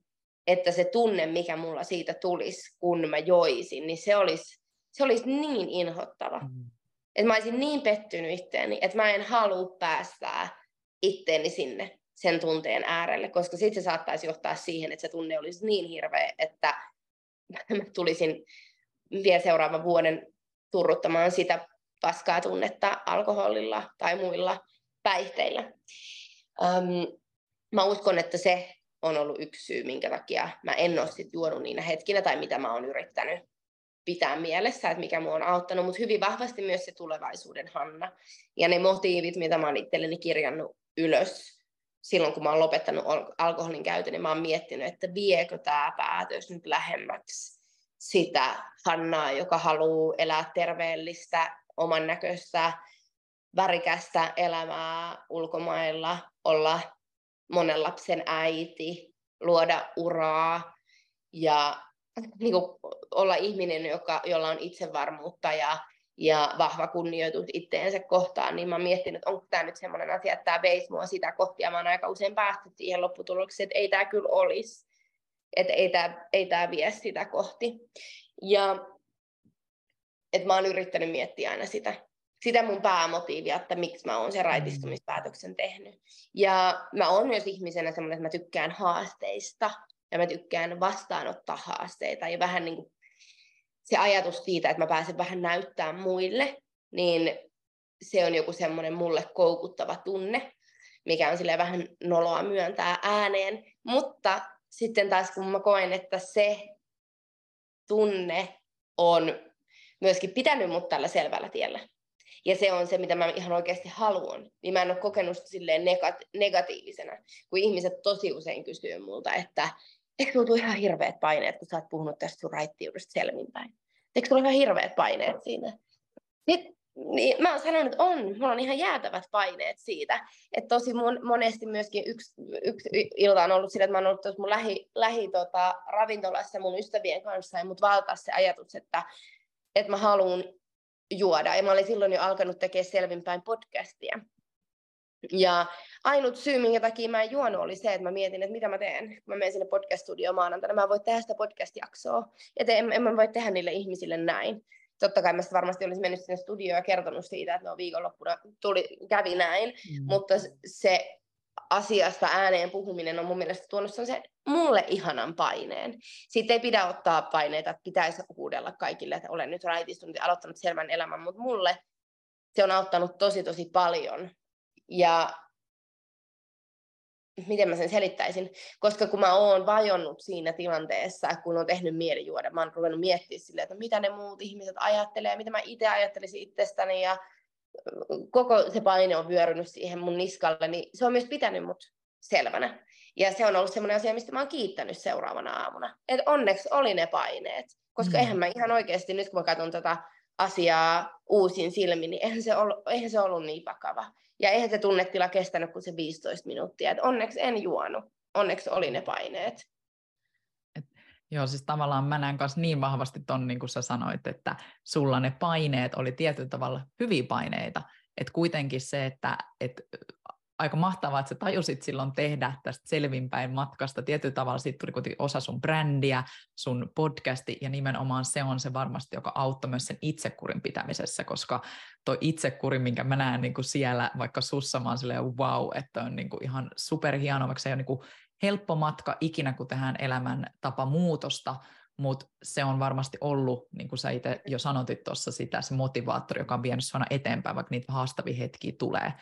että se tunne, mikä mulla siitä tulisi, kun mä joisin, niin se olisi, se olisi niin inhottava. Mm. Että mä olisin niin pettynyt itteeni, että mä en halua päästää itteeni sinne sen tunteen äärelle, koska sitten se saattaisi johtaa siihen, että se tunne olisi niin hirveä, että mä tulisin vielä seuraavan vuoden turruttamaan sitä paskaa tunnetta alkoholilla tai muilla päihteillä. Um, mä uskon, että se on ollut yksi syy, minkä takia mä en ole sit juonut niinä hetkinä tai mitä mä oon yrittänyt pitää mielessä, että mikä mua on auttanut, mutta hyvin vahvasti myös se tulevaisuuden Hanna. Ja ne motiivit, mitä mä oon itselleni kirjannut ylös silloin, kun mä oon lopettanut alkoholin käytön, niin mä oon miettinyt, että viekö tämä päätös nyt lähemmäksi sitä Hannaa, joka haluaa elää terveellistä, oman näköistä, värikästä elämää ulkomailla, olla monen lapsen äiti, luoda uraa ja niin kuin, olla ihminen, joka, jolla on itsevarmuutta ja, ja vahva kunnioitus itteensä kohtaan, niin mä miettinyt, että onko tämä nyt semmoinen asia, että tämä veisi mua sitä kohti, ja mä oon aika usein päästy siihen lopputulokseen, että ei tämä kyllä olisi, että ei tämä ei tää vie sitä kohti. Ja että mä oon yrittänyt miettiä aina sitä, sitä mun päämotiivia, että miksi mä oon sen raitistumispäätöksen tehnyt. Ja mä oon myös ihmisenä semmoinen, että mä tykkään haasteista ja mä tykkään vastaanottaa haasteita ja vähän niin kuin se ajatus siitä, että mä pääsen vähän näyttämään muille, niin se on joku semmoinen mulle koukuttava tunne, mikä on sille vähän noloa myöntää ääneen, mutta sitten taas kun mä koen, että se tunne on myöskin pitänyt mut tällä selvällä tiellä, ja se on se, mitä mä ihan oikeasti haluan, niin mä en ole kokenut silleen negatiivisena, kun ihmiset tosi usein kysyy multa, että eikö sulla ihan hirveät paineet, kun sä oot puhunut tästä sun raittiudesta selvinpäin? Eikö sulla ihan hirveät paineet siinä? Nyt, niin mä oon sanonut, että on, mulla on ihan jäätävät paineet siitä. Että tosi mon, monesti myöskin yksi, yksi ilta on ollut sillä, että mä oon ollut tuossa mun lähi, lähi tota, ravintolassa mun ystävien kanssa ja mut valtaa se ajatus, että, että mä haluan juoda. Ja mä olin silloin jo alkanut tekemään selvinpäin podcastia. Ja ainut syy, minkä takia mä en juonut, oli se, että mä mietin, että mitä mä teen. Kun mä menen sinne podcast-studioon maanantaina, mä voin tehdä sitä podcast-jaksoa. Ja te, en, en mä voi tehdä niille ihmisille näin. Totta kai mä varmasti olisi mennyt sinne studioon ja kertonut siitä, että no viikonloppuna tuli, kävi näin. Mm. Mutta se asiasta ääneen puhuminen on mun mielestä tuonut se mulle ihanan paineen. Siitä ei pidä ottaa paineita, että pitäisi huudella kaikille, että olen nyt raitistunut ja aloittanut selvän elämän, mutta mulle se on auttanut tosi tosi paljon. Ja miten mä sen selittäisin, koska kun mä oon vajonnut siinä tilanteessa, kun on tehnyt mieli juoda, mä oon ruvennut miettimään silleen, että mitä ne muut ihmiset ajattelee, mitä mä itse ajattelisin itsestäni ja koko se paine on vyörynyt siihen mun niskalle, niin se on myös pitänyt mut selvänä. Ja se on ollut semmoinen asia, mistä mä oon kiittänyt seuraavana aamuna. Et onneksi oli ne paineet. Koska mm. eihän mä ihan oikeasti, nyt kun mä katson tätä asiaa uusin silmin, niin eihän se, ollut, eihän se ollut niin vakava. Ja eihän se tunnetila kestänyt kuin se 15 minuuttia. Et onneksi en juonut. Onneksi oli ne paineet. Joo, siis tavallaan mä näen kanssa niin vahvasti ton, niin kuin sä sanoit, että sulla ne paineet oli tietyllä tavalla hyviä paineita, että kuitenkin se, että, että aika mahtavaa, että sä tajusit silloin tehdä tästä selvinpäin matkasta. Tietyllä tavalla siitä tuli kuitenkin osa sun brändiä, sun podcasti, ja nimenomaan se on se varmasti, joka auttoi myös sen itsekurin pitämisessä, koska tuo itsekuri, minkä mä näen niin kuin siellä, vaikka sussa mä oon silleen wow, että on niin kuin ihan superhieno, vaikka se ei ole niin kuin helppo matka ikinä, kun tehdään elämän tapa muutosta, mutta se on varmasti ollut, niin kuin sä itse jo sanotit tuossa sitä, se motivaattori, joka on vienyt sinua eteenpäin, vaikka niitä haastavia hetkiä tulee.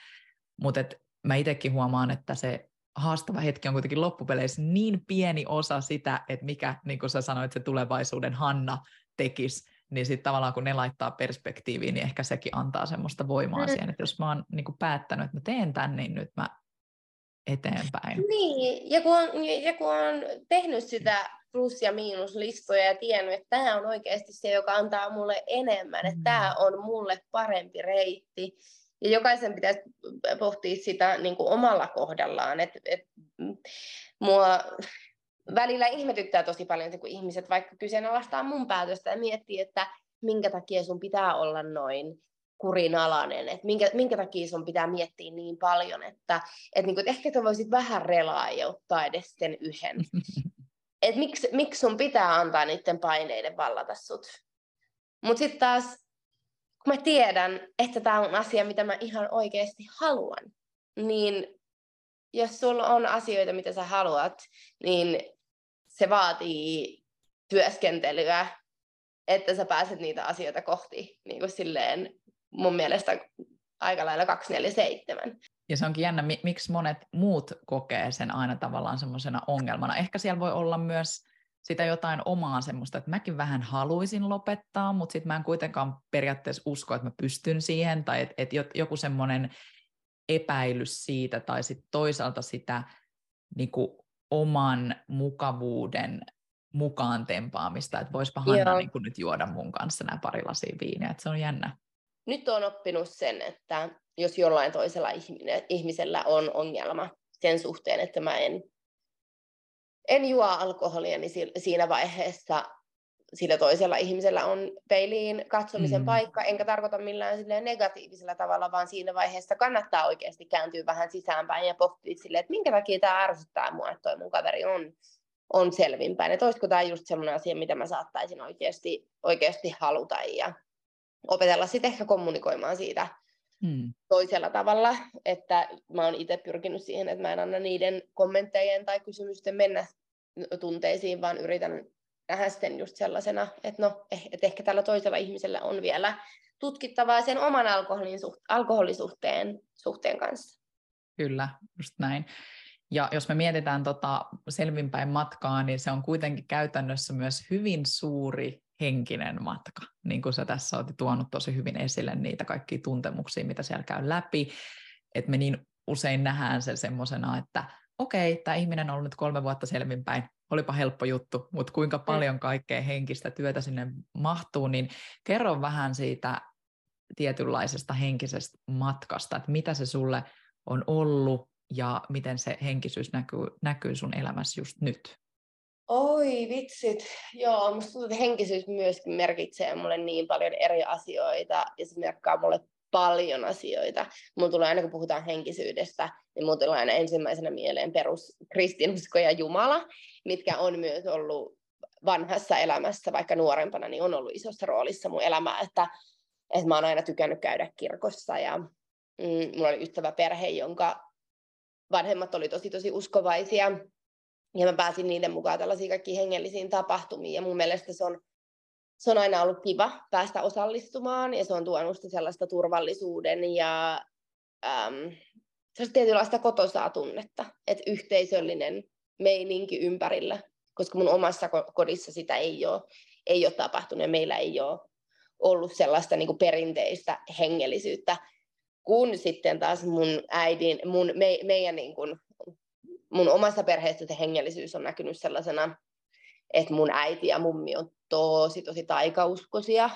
Mutta mä itsekin huomaan, että se haastava hetki on kuitenkin loppupeleissä niin pieni osa sitä, että mikä, niin kuin sä sanoit, se tulevaisuuden Hanna tekisi, niin sitten tavallaan kun ne laittaa perspektiiviin, niin ehkä sekin antaa semmoista voimaa mm. siihen, että jos mä oon niin kuin päättänyt, että mä teen tämän, niin nyt mä eteenpäin. Niin, ja kun on, ja kun on tehnyt sitä plus- ja miinuslistoja ja tiennyt, että tämä on oikeasti se, joka antaa mulle enemmän, että mm. tämä on mulle parempi reitti. Ja jokaisen pitäisi pohtia sitä niin kuin omalla kohdallaan. Et, et, mua välillä ihmetyttää tosi paljon, kun ihmiset vaikka kyseenalaistaa mun päätöstä ja miettii, että minkä takia sun pitää olla noin kurinalainen, että minkä, minkä takia sun pitää miettiä niin paljon, että, että, niin kuin, että ehkä sä voisit vähän relaa ja ottaa edes sen yhden. että miksi, miksi sun pitää antaa niiden paineiden vallata sut. Mutta sitten taas, kun mä tiedän, että tämä on asia, mitä mä ihan oikeasti haluan, niin jos sulla on asioita, mitä sä haluat, niin se vaatii työskentelyä, että sä pääset niitä asioita kohti niin kuin silleen mun mielestä aika lailla 247. Ja se onkin jännä, miksi monet muut kokee sen aina tavallaan semmoisena ongelmana. Ehkä siellä voi olla myös sitä jotain omaa semmoista, että mäkin vähän haluaisin lopettaa, mutta sitten mä en kuitenkaan periaatteessa usko, että mä pystyn siihen, tai että et joku semmoinen epäilys siitä, tai sitten toisaalta sitä niin kuin oman mukavuuden mukaan tempaamista, että voispa Hanna niin kuin nyt juoda mun kanssa nämä pari lasia viiniä, että se on jännä. Nyt on oppinut sen, että jos jollain toisella ihmisellä on ongelma sen suhteen, että mä en, en juo alkoholia, niin siinä vaiheessa sillä toisella ihmisellä on peiliin katsomisen mm. paikka, enkä tarkoita millään negatiivisella tavalla, vaan siinä vaiheessa kannattaa oikeasti kääntyä vähän sisäänpäin ja pohtia sille, että minkä takia tämä ärsyttää mua, että toi mun kaveri on, on selvinpäin. Että olisiko tämä just sellainen asia, mitä mä saattaisin oikeasti, oikeasti haluta ja opetella sitten ehkä kommunikoimaan siitä hmm. toisella tavalla, että mä oon itse pyrkinyt siihen, että mä en anna niiden kommenttejen tai kysymysten mennä tunteisiin, vaan yritän nähdä sitten just sellaisena, että no, eh, että ehkä tällä toisella ihmisellä on vielä tutkittavaa sen oman alkoholin suht, alkoholisuhteen suhteen kanssa. Kyllä, just näin. Ja jos me mietitään tota selvinpäin matkaa, niin se on kuitenkin käytännössä myös hyvin suuri henkinen matka. Niin kuin sä tässä olet tuonut tosi hyvin esille niitä kaikkia tuntemuksia, mitä siellä käy läpi. Että me niin usein nähdään se semmoisena, että okei, tämä ihminen on ollut nyt kolme vuotta selvinpäin, olipa helppo juttu, mutta kuinka paljon kaikkea henkistä työtä sinne mahtuu, niin kerro vähän siitä tietynlaisesta henkisestä matkasta, että mitä se sulle on ollut ja miten se henkisyys näkyy, näkyy sun elämässä just nyt? Oi vitsit, joo, musta tuntuu, että henkisyys myöskin merkitsee mulle niin paljon eri asioita ja se merkkaa mulle paljon asioita. Mulla tulee aina, kun puhutaan henkisyydestä, niin mulla tulee aina ensimmäisenä mieleen perus kristinusko ja Jumala, mitkä on myös ollut vanhassa elämässä, vaikka nuorempana, niin on ollut isossa roolissa mun elämää, että, että mä oon aina tykännyt käydä kirkossa ja mm, mulla oli ystävä perhe, jonka vanhemmat oli tosi tosi uskovaisia ja mä pääsin niiden mukaan tällaisiin kaikkiin hengellisiin tapahtumiin. Ja mun mielestä se on se on aina ollut kiva päästä osallistumaan. Ja se on tuonut sellaista turvallisuuden ja äm, sellaista tietynlaista kotosaa tunnetta, että yhteisöllinen meininki ympärillä, koska mun omassa kodissa sitä ei ole, ei ole tapahtunut. Ja meillä ei ole ollut sellaista niin perinteistä hengellisyyttä, kun sitten taas mun äidin, mun, me, meidän niin kuin, mun omassa perheessä se hengellisyys on näkynyt sellaisena, että mun äiti ja mummi on tosi, tosi taikauskoisia,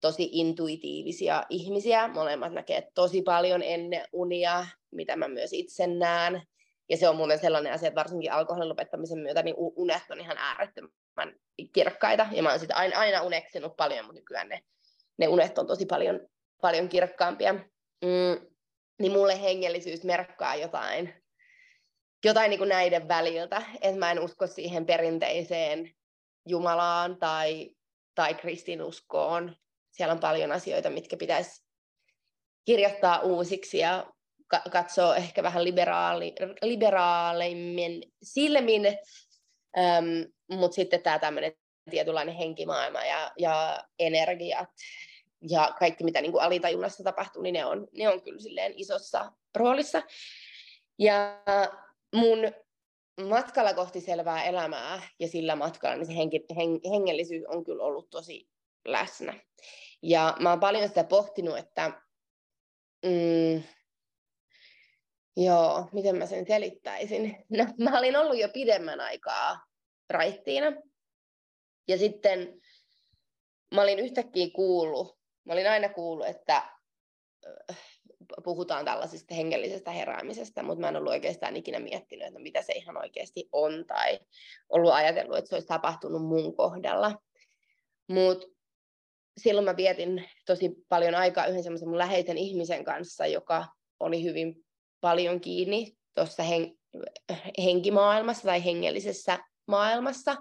tosi intuitiivisia ihmisiä. Molemmat näkee tosi paljon ennen unia, mitä mä myös itse näen. Ja se on muuten sellainen asia, että varsinkin alkoholin lopettamisen myötä niin unet on ihan äärettömän kirkkaita. Ja mä oon sitä aina, aina uneksinut paljon, mutta nykyään ne, ne unet on tosi paljon, paljon kirkkaampia. Mm, niin mulle hengellisyys merkkaa jotain, jotain niin kuin näiden väliltä. Että mä en usko siihen perinteiseen Jumalaan tai, tai kristinuskoon. Siellä on paljon asioita, mitkä pitäisi kirjoittaa uusiksi ja katsoa ehkä vähän liberaali, liberaaleimmin silmin, ähm, mutta sitten tämä tämmöinen tietynlainen henkimaailma ja, ja energiat ja kaikki, mitä niin kuin alitajunnassa tapahtuu, niin ne on, ne on kyllä silleen isossa roolissa. Ja mun matkalla kohti selvää elämää ja sillä matkalla niin se henki, heng, hengellisyys on kyllä ollut tosi läsnä. Ja mä oon paljon sitä pohtinut, että mm, joo, miten mä sen selittäisin. No, mä olin ollut jo pidemmän aikaa raittiina. Ja sitten mä olin yhtäkkiä kuullut, mä olin aina kuullut, että puhutaan tällaisesta hengellisestä heräämisestä, mutta mä en ollut oikeastaan ikinä miettinyt, että mitä se ihan oikeasti on, tai ollut ajatellut, että se olisi tapahtunut mun kohdalla. Mutta silloin mä vietin tosi paljon aikaa yhden semmoisen mun läheisen ihmisen kanssa, joka oli hyvin paljon kiinni tuossa hen- henkimaailmassa tai hengellisessä maailmassa.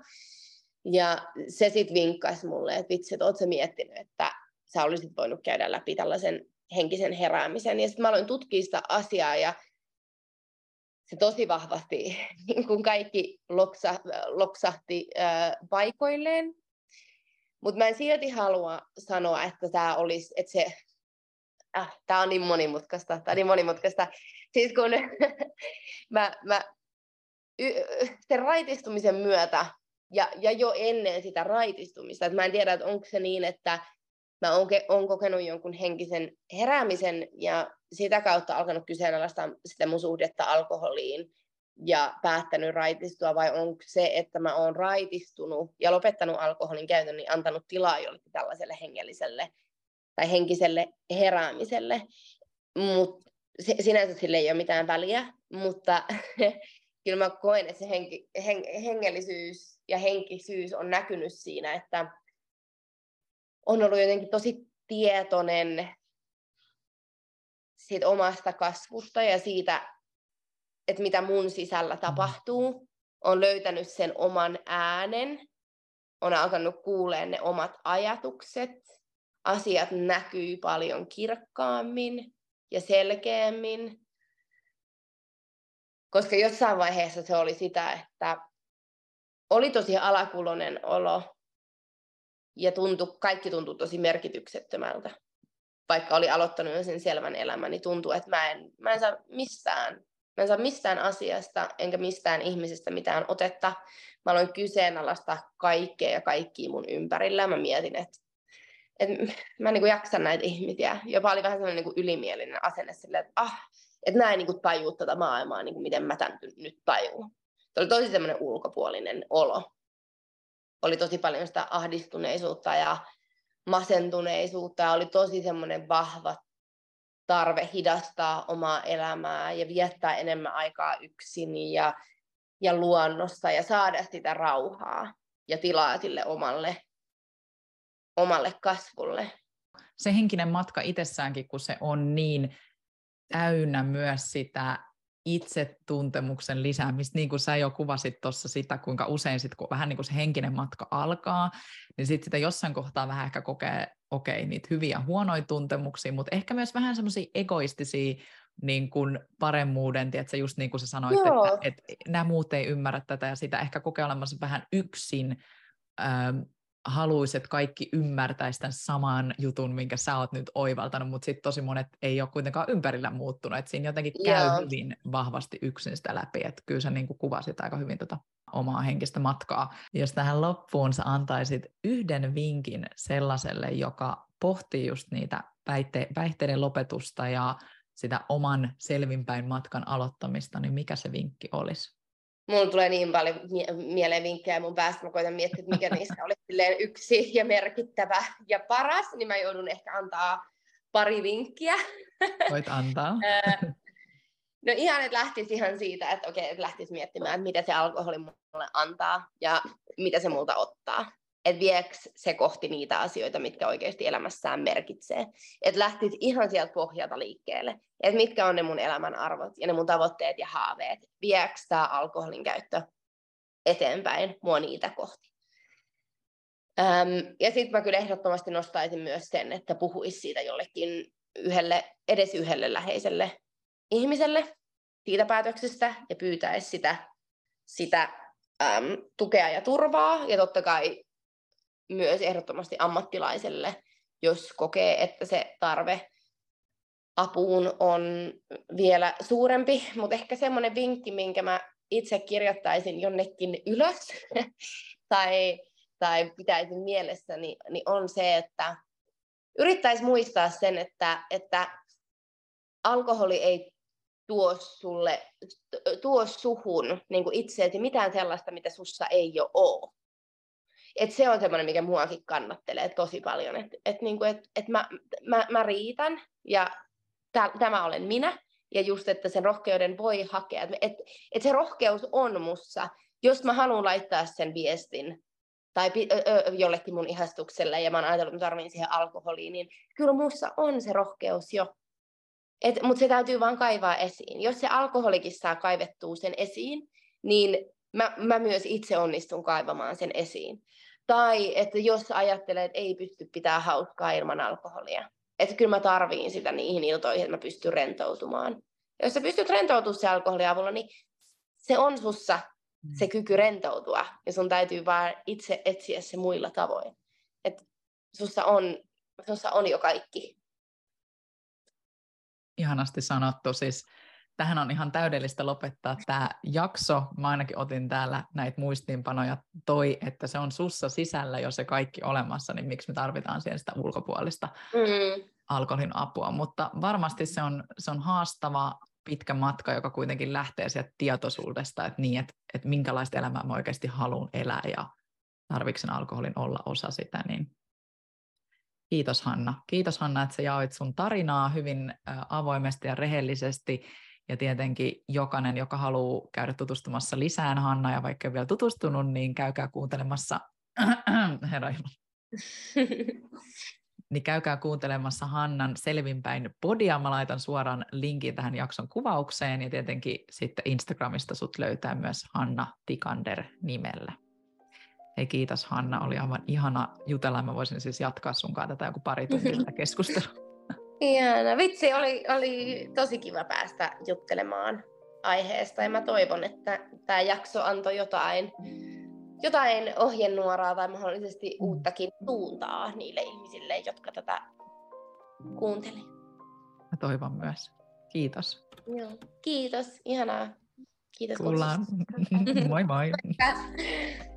Ja se sitten vinkkasi mulle, että vitsi, että ootko miettinyt, että sä olisit voinut käydä läpi tällaisen henkisen heräämisen. Ja sitten mä aloin tutkia sitä asiaa ja se tosi vahvasti, niin kuin kaikki loksa, loksahti äh, paikoilleen. Mutta mä en silti halua sanoa, että tämä olisi, että se, äh, tämä on niin monimutkaista, tämä on niin monimutkaista. Siis kun mä, mä y, sen raitistumisen myötä ja, ja jo ennen sitä raitistumista, että mä en tiedä, että onko se niin, että mä oon, oon kokenut jonkun henkisen heräämisen ja sitä kautta alkanut kyseenalaistaa sitä mun suhdetta alkoholiin ja päättänyt raitistua, vai onko se, että mä oon raitistunut ja lopettanut alkoholin käytön, niin antanut tilaa jollekin tällaiselle hengelliselle tai henkiselle heräämiselle. Mut sinänsä sille ei ole mitään väliä, mutta kyllä mä koen, että se henki, hen, hengellisyys ja henkisyys on näkynyt siinä, että on ollut jotenkin tosi tietoinen siitä omasta kasvusta ja siitä, että mitä mun sisällä tapahtuu. On löytänyt sen oman äänen, on alkanut kuulee ne omat ajatukset, asiat näkyy paljon kirkkaammin ja selkeämmin. Koska jossain vaiheessa se oli sitä, että oli tosi alakulonen olo ja tuntui, kaikki tuntui tosi merkityksettömältä. Vaikka oli aloittanut jo sen selvän elämän, niin tuntui, että mä en, mä en saa mistään Mä en saa mistään asiasta enkä mistään ihmisestä mitään otetta. Mä aloin kyseenalaista kaikkea ja kaikkia mun ympärillä. Mä mietin, että, että mä en niin jaksa näitä ihmisiä. Jopa oli vähän sellainen niin ylimielinen asenne sille, että ah, että näin niin tajuu tätä maailmaa, niin kuin miten mä tämän nyt tajuun. Se oli tosi semmoinen ulkopuolinen olo oli tosi paljon sitä ahdistuneisuutta ja masentuneisuutta ja oli tosi semmoinen vahva tarve hidastaa omaa elämää ja viettää enemmän aikaa yksin ja, ja luonnossa ja saada sitä rauhaa ja tilaa sille omalle, omalle kasvulle. Se henkinen matka itsessäänkin, kun se on niin täynnä myös sitä itsetuntemuksen lisäämistä, niin kuin sä jo kuvasit tuossa sitä, kuinka usein sit, kun vähän niin kuin se henkinen matka alkaa, niin sitten sitä jossain kohtaa vähän ehkä kokee, okei, okay, niitä hyviä ja huonoja tuntemuksia, mutta ehkä myös vähän semmoisia egoistisia niin kuin paremmuuden, tiedätkö, just niin kuin sä sanoit, että, että nämä muut ei ymmärrä tätä ja sitä ehkä kokee olemassa vähän yksin, ähm, haluaisi, että kaikki ymmärtäisi tämän saman jutun, minkä sä oot nyt oivaltanut, mutta sitten tosi monet ei ole kuitenkaan ympärillä muuttunut, että siinä jotenkin käy Joo. hyvin vahvasti yksin sitä läpi, että kyllä sä niin kuin kuvasit aika hyvin tota omaa henkistä matkaa. Jos tähän loppuun sä antaisit yhden vinkin sellaiselle, joka pohtii just niitä päihte- päihteiden lopetusta ja sitä oman selvinpäin matkan aloittamista, niin mikä se vinkki olisi? Mulla tulee niin paljon mie- mieleen vinkkejä mun päästä, mä koitan miettiä, että mikä niistä olisi yksi ja merkittävä ja paras, niin mä joudun ehkä antaa pari vinkkiä. Voit antaa. no ihan, että lähtisi ihan siitä, että okei, että lähtisi miettimään, että mitä se alkoholi mulle antaa ja mitä se multa ottaa että vieks se kohti niitä asioita, mitkä oikeasti elämässään merkitsee. Että lähtisi ihan sieltä pohjalta liikkeelle. Että mitkä on ne mun elämän arvot ja ne mun tavoitteet ja haaveet. Vieks tämä alkoholin käyttö eteenpäin mua niitä kohti. Öm, ja sitten mä kyllä ehdottomasti nostaisin myös sen, että puhuisi siitä jollekin yhdelle, edes yhdelle läheiselle ihmiselle siitä päätöksestä ja pyytäisi sitä, sitä äm, tukea ja turvaa. Ja totta kai myös ehdottomasti ammattilaiselle, jos kokee, että se tarve apuun on vielä suurempi. Mutta ehkä semmoinen vinkki, minkä mä itse kirjoittaisin jonnekin ylös tai, tai pitäisin mielessä, niin, niin on se, että yrittäisi muistaa sen, että, että alkoholi ei tuo sulle, tuo suhun niin itseesi mitään sellaista, mitä sussa ei jo ole et se on semmoinen, mikä muakin kannattelee tosi paljon, että et, niinku, et, et mä, mä, mä riitän ja tämä olen minä, ja just, että sen rohkeuden voi hakea, että et, et se rohkeus on mussa, jos mä haluan laittaa sen viestin tai jollekin mun ihastukselle ja mä oon ajatellut, että mä tarvitsen siihen alkoholiin, niin kyllä mussa on se rohkeus jo. Mutta se täytyy vaan kaivaa esiin. Jos se alkoholikin saa kaivettua sen esiin, niin mä, mä myös itse onnistun kaivamaan sen esiin. Tai että jos ajattelee, että ei pysty pitää hauskaa ilman alkoholia. Että kyllä mä tarviin sitä niihin iltoihin, että mä pystyn rentoutumaan. Ja jos sä pystyt rentoutumaan se alkoholin avulla, niin se on sussa mm. se kyky rentoutua. Ja sun täytyy vaan itse etsiä se muilla tavoin. Että sussa on, sussa on jo kaikki. Ihanasti sanottu. Siis tähän on ihan täydellistä lopettaa tämä jakso. Mä ainakin otin täällä näitä muistiinpanoja toi, että se on sussa sisällä jo se kaikki olemassa, niin miksi me tarvitaan siihen sitä ulkopuolista mm. alkoholin apua. Mutta varmasti se on, se on haastava pitkä matka, joka kuitenkin lähtee sieltä tietoisuudesta, että, niin, että, että minkälaista elämää mä oikeasti haluan elää ja tarvitsen alkoholin olla osa sitä, niin Kiitos Hanna. Kiitos Hanna, että sä jaoit sun tarinaa hyvin avoimesti ja rehellisesti. Ja tietenkin jokainen, joka haluaa käydä tutustumassa lisään Hanna ja vaikka ei vielä tutustunut, niin käykää kuuntelemassa, herra niin käykää kuuntelemassa Hannan selvinpäin podia. Mä laitan suoraan linkin tähän jakson kuvaukseen ja tietenkin sitten Instagramista sut löytää myös Hanna Tikander nimellä. Hei kiitos Hanna, oli aivan ihana jutella. Mä voisin siis jatkaa sunkaan tätä joku pari tuntia keskustelua. Ihana. Vitsi, oli, oli tosi kiva päästä juttelemaan aiheesta ja mä toivon, että tämä jakso antoi jotain, jotain ohjenuoraa tai mahdollisesti mm. uuttakin suuntaa niille ihmisille, jotka tätä kuunteli. Mä toivon myös. Kiitos. Joo. Kiitos, ihanaa. Kiitos. Kuullaan. moi moi.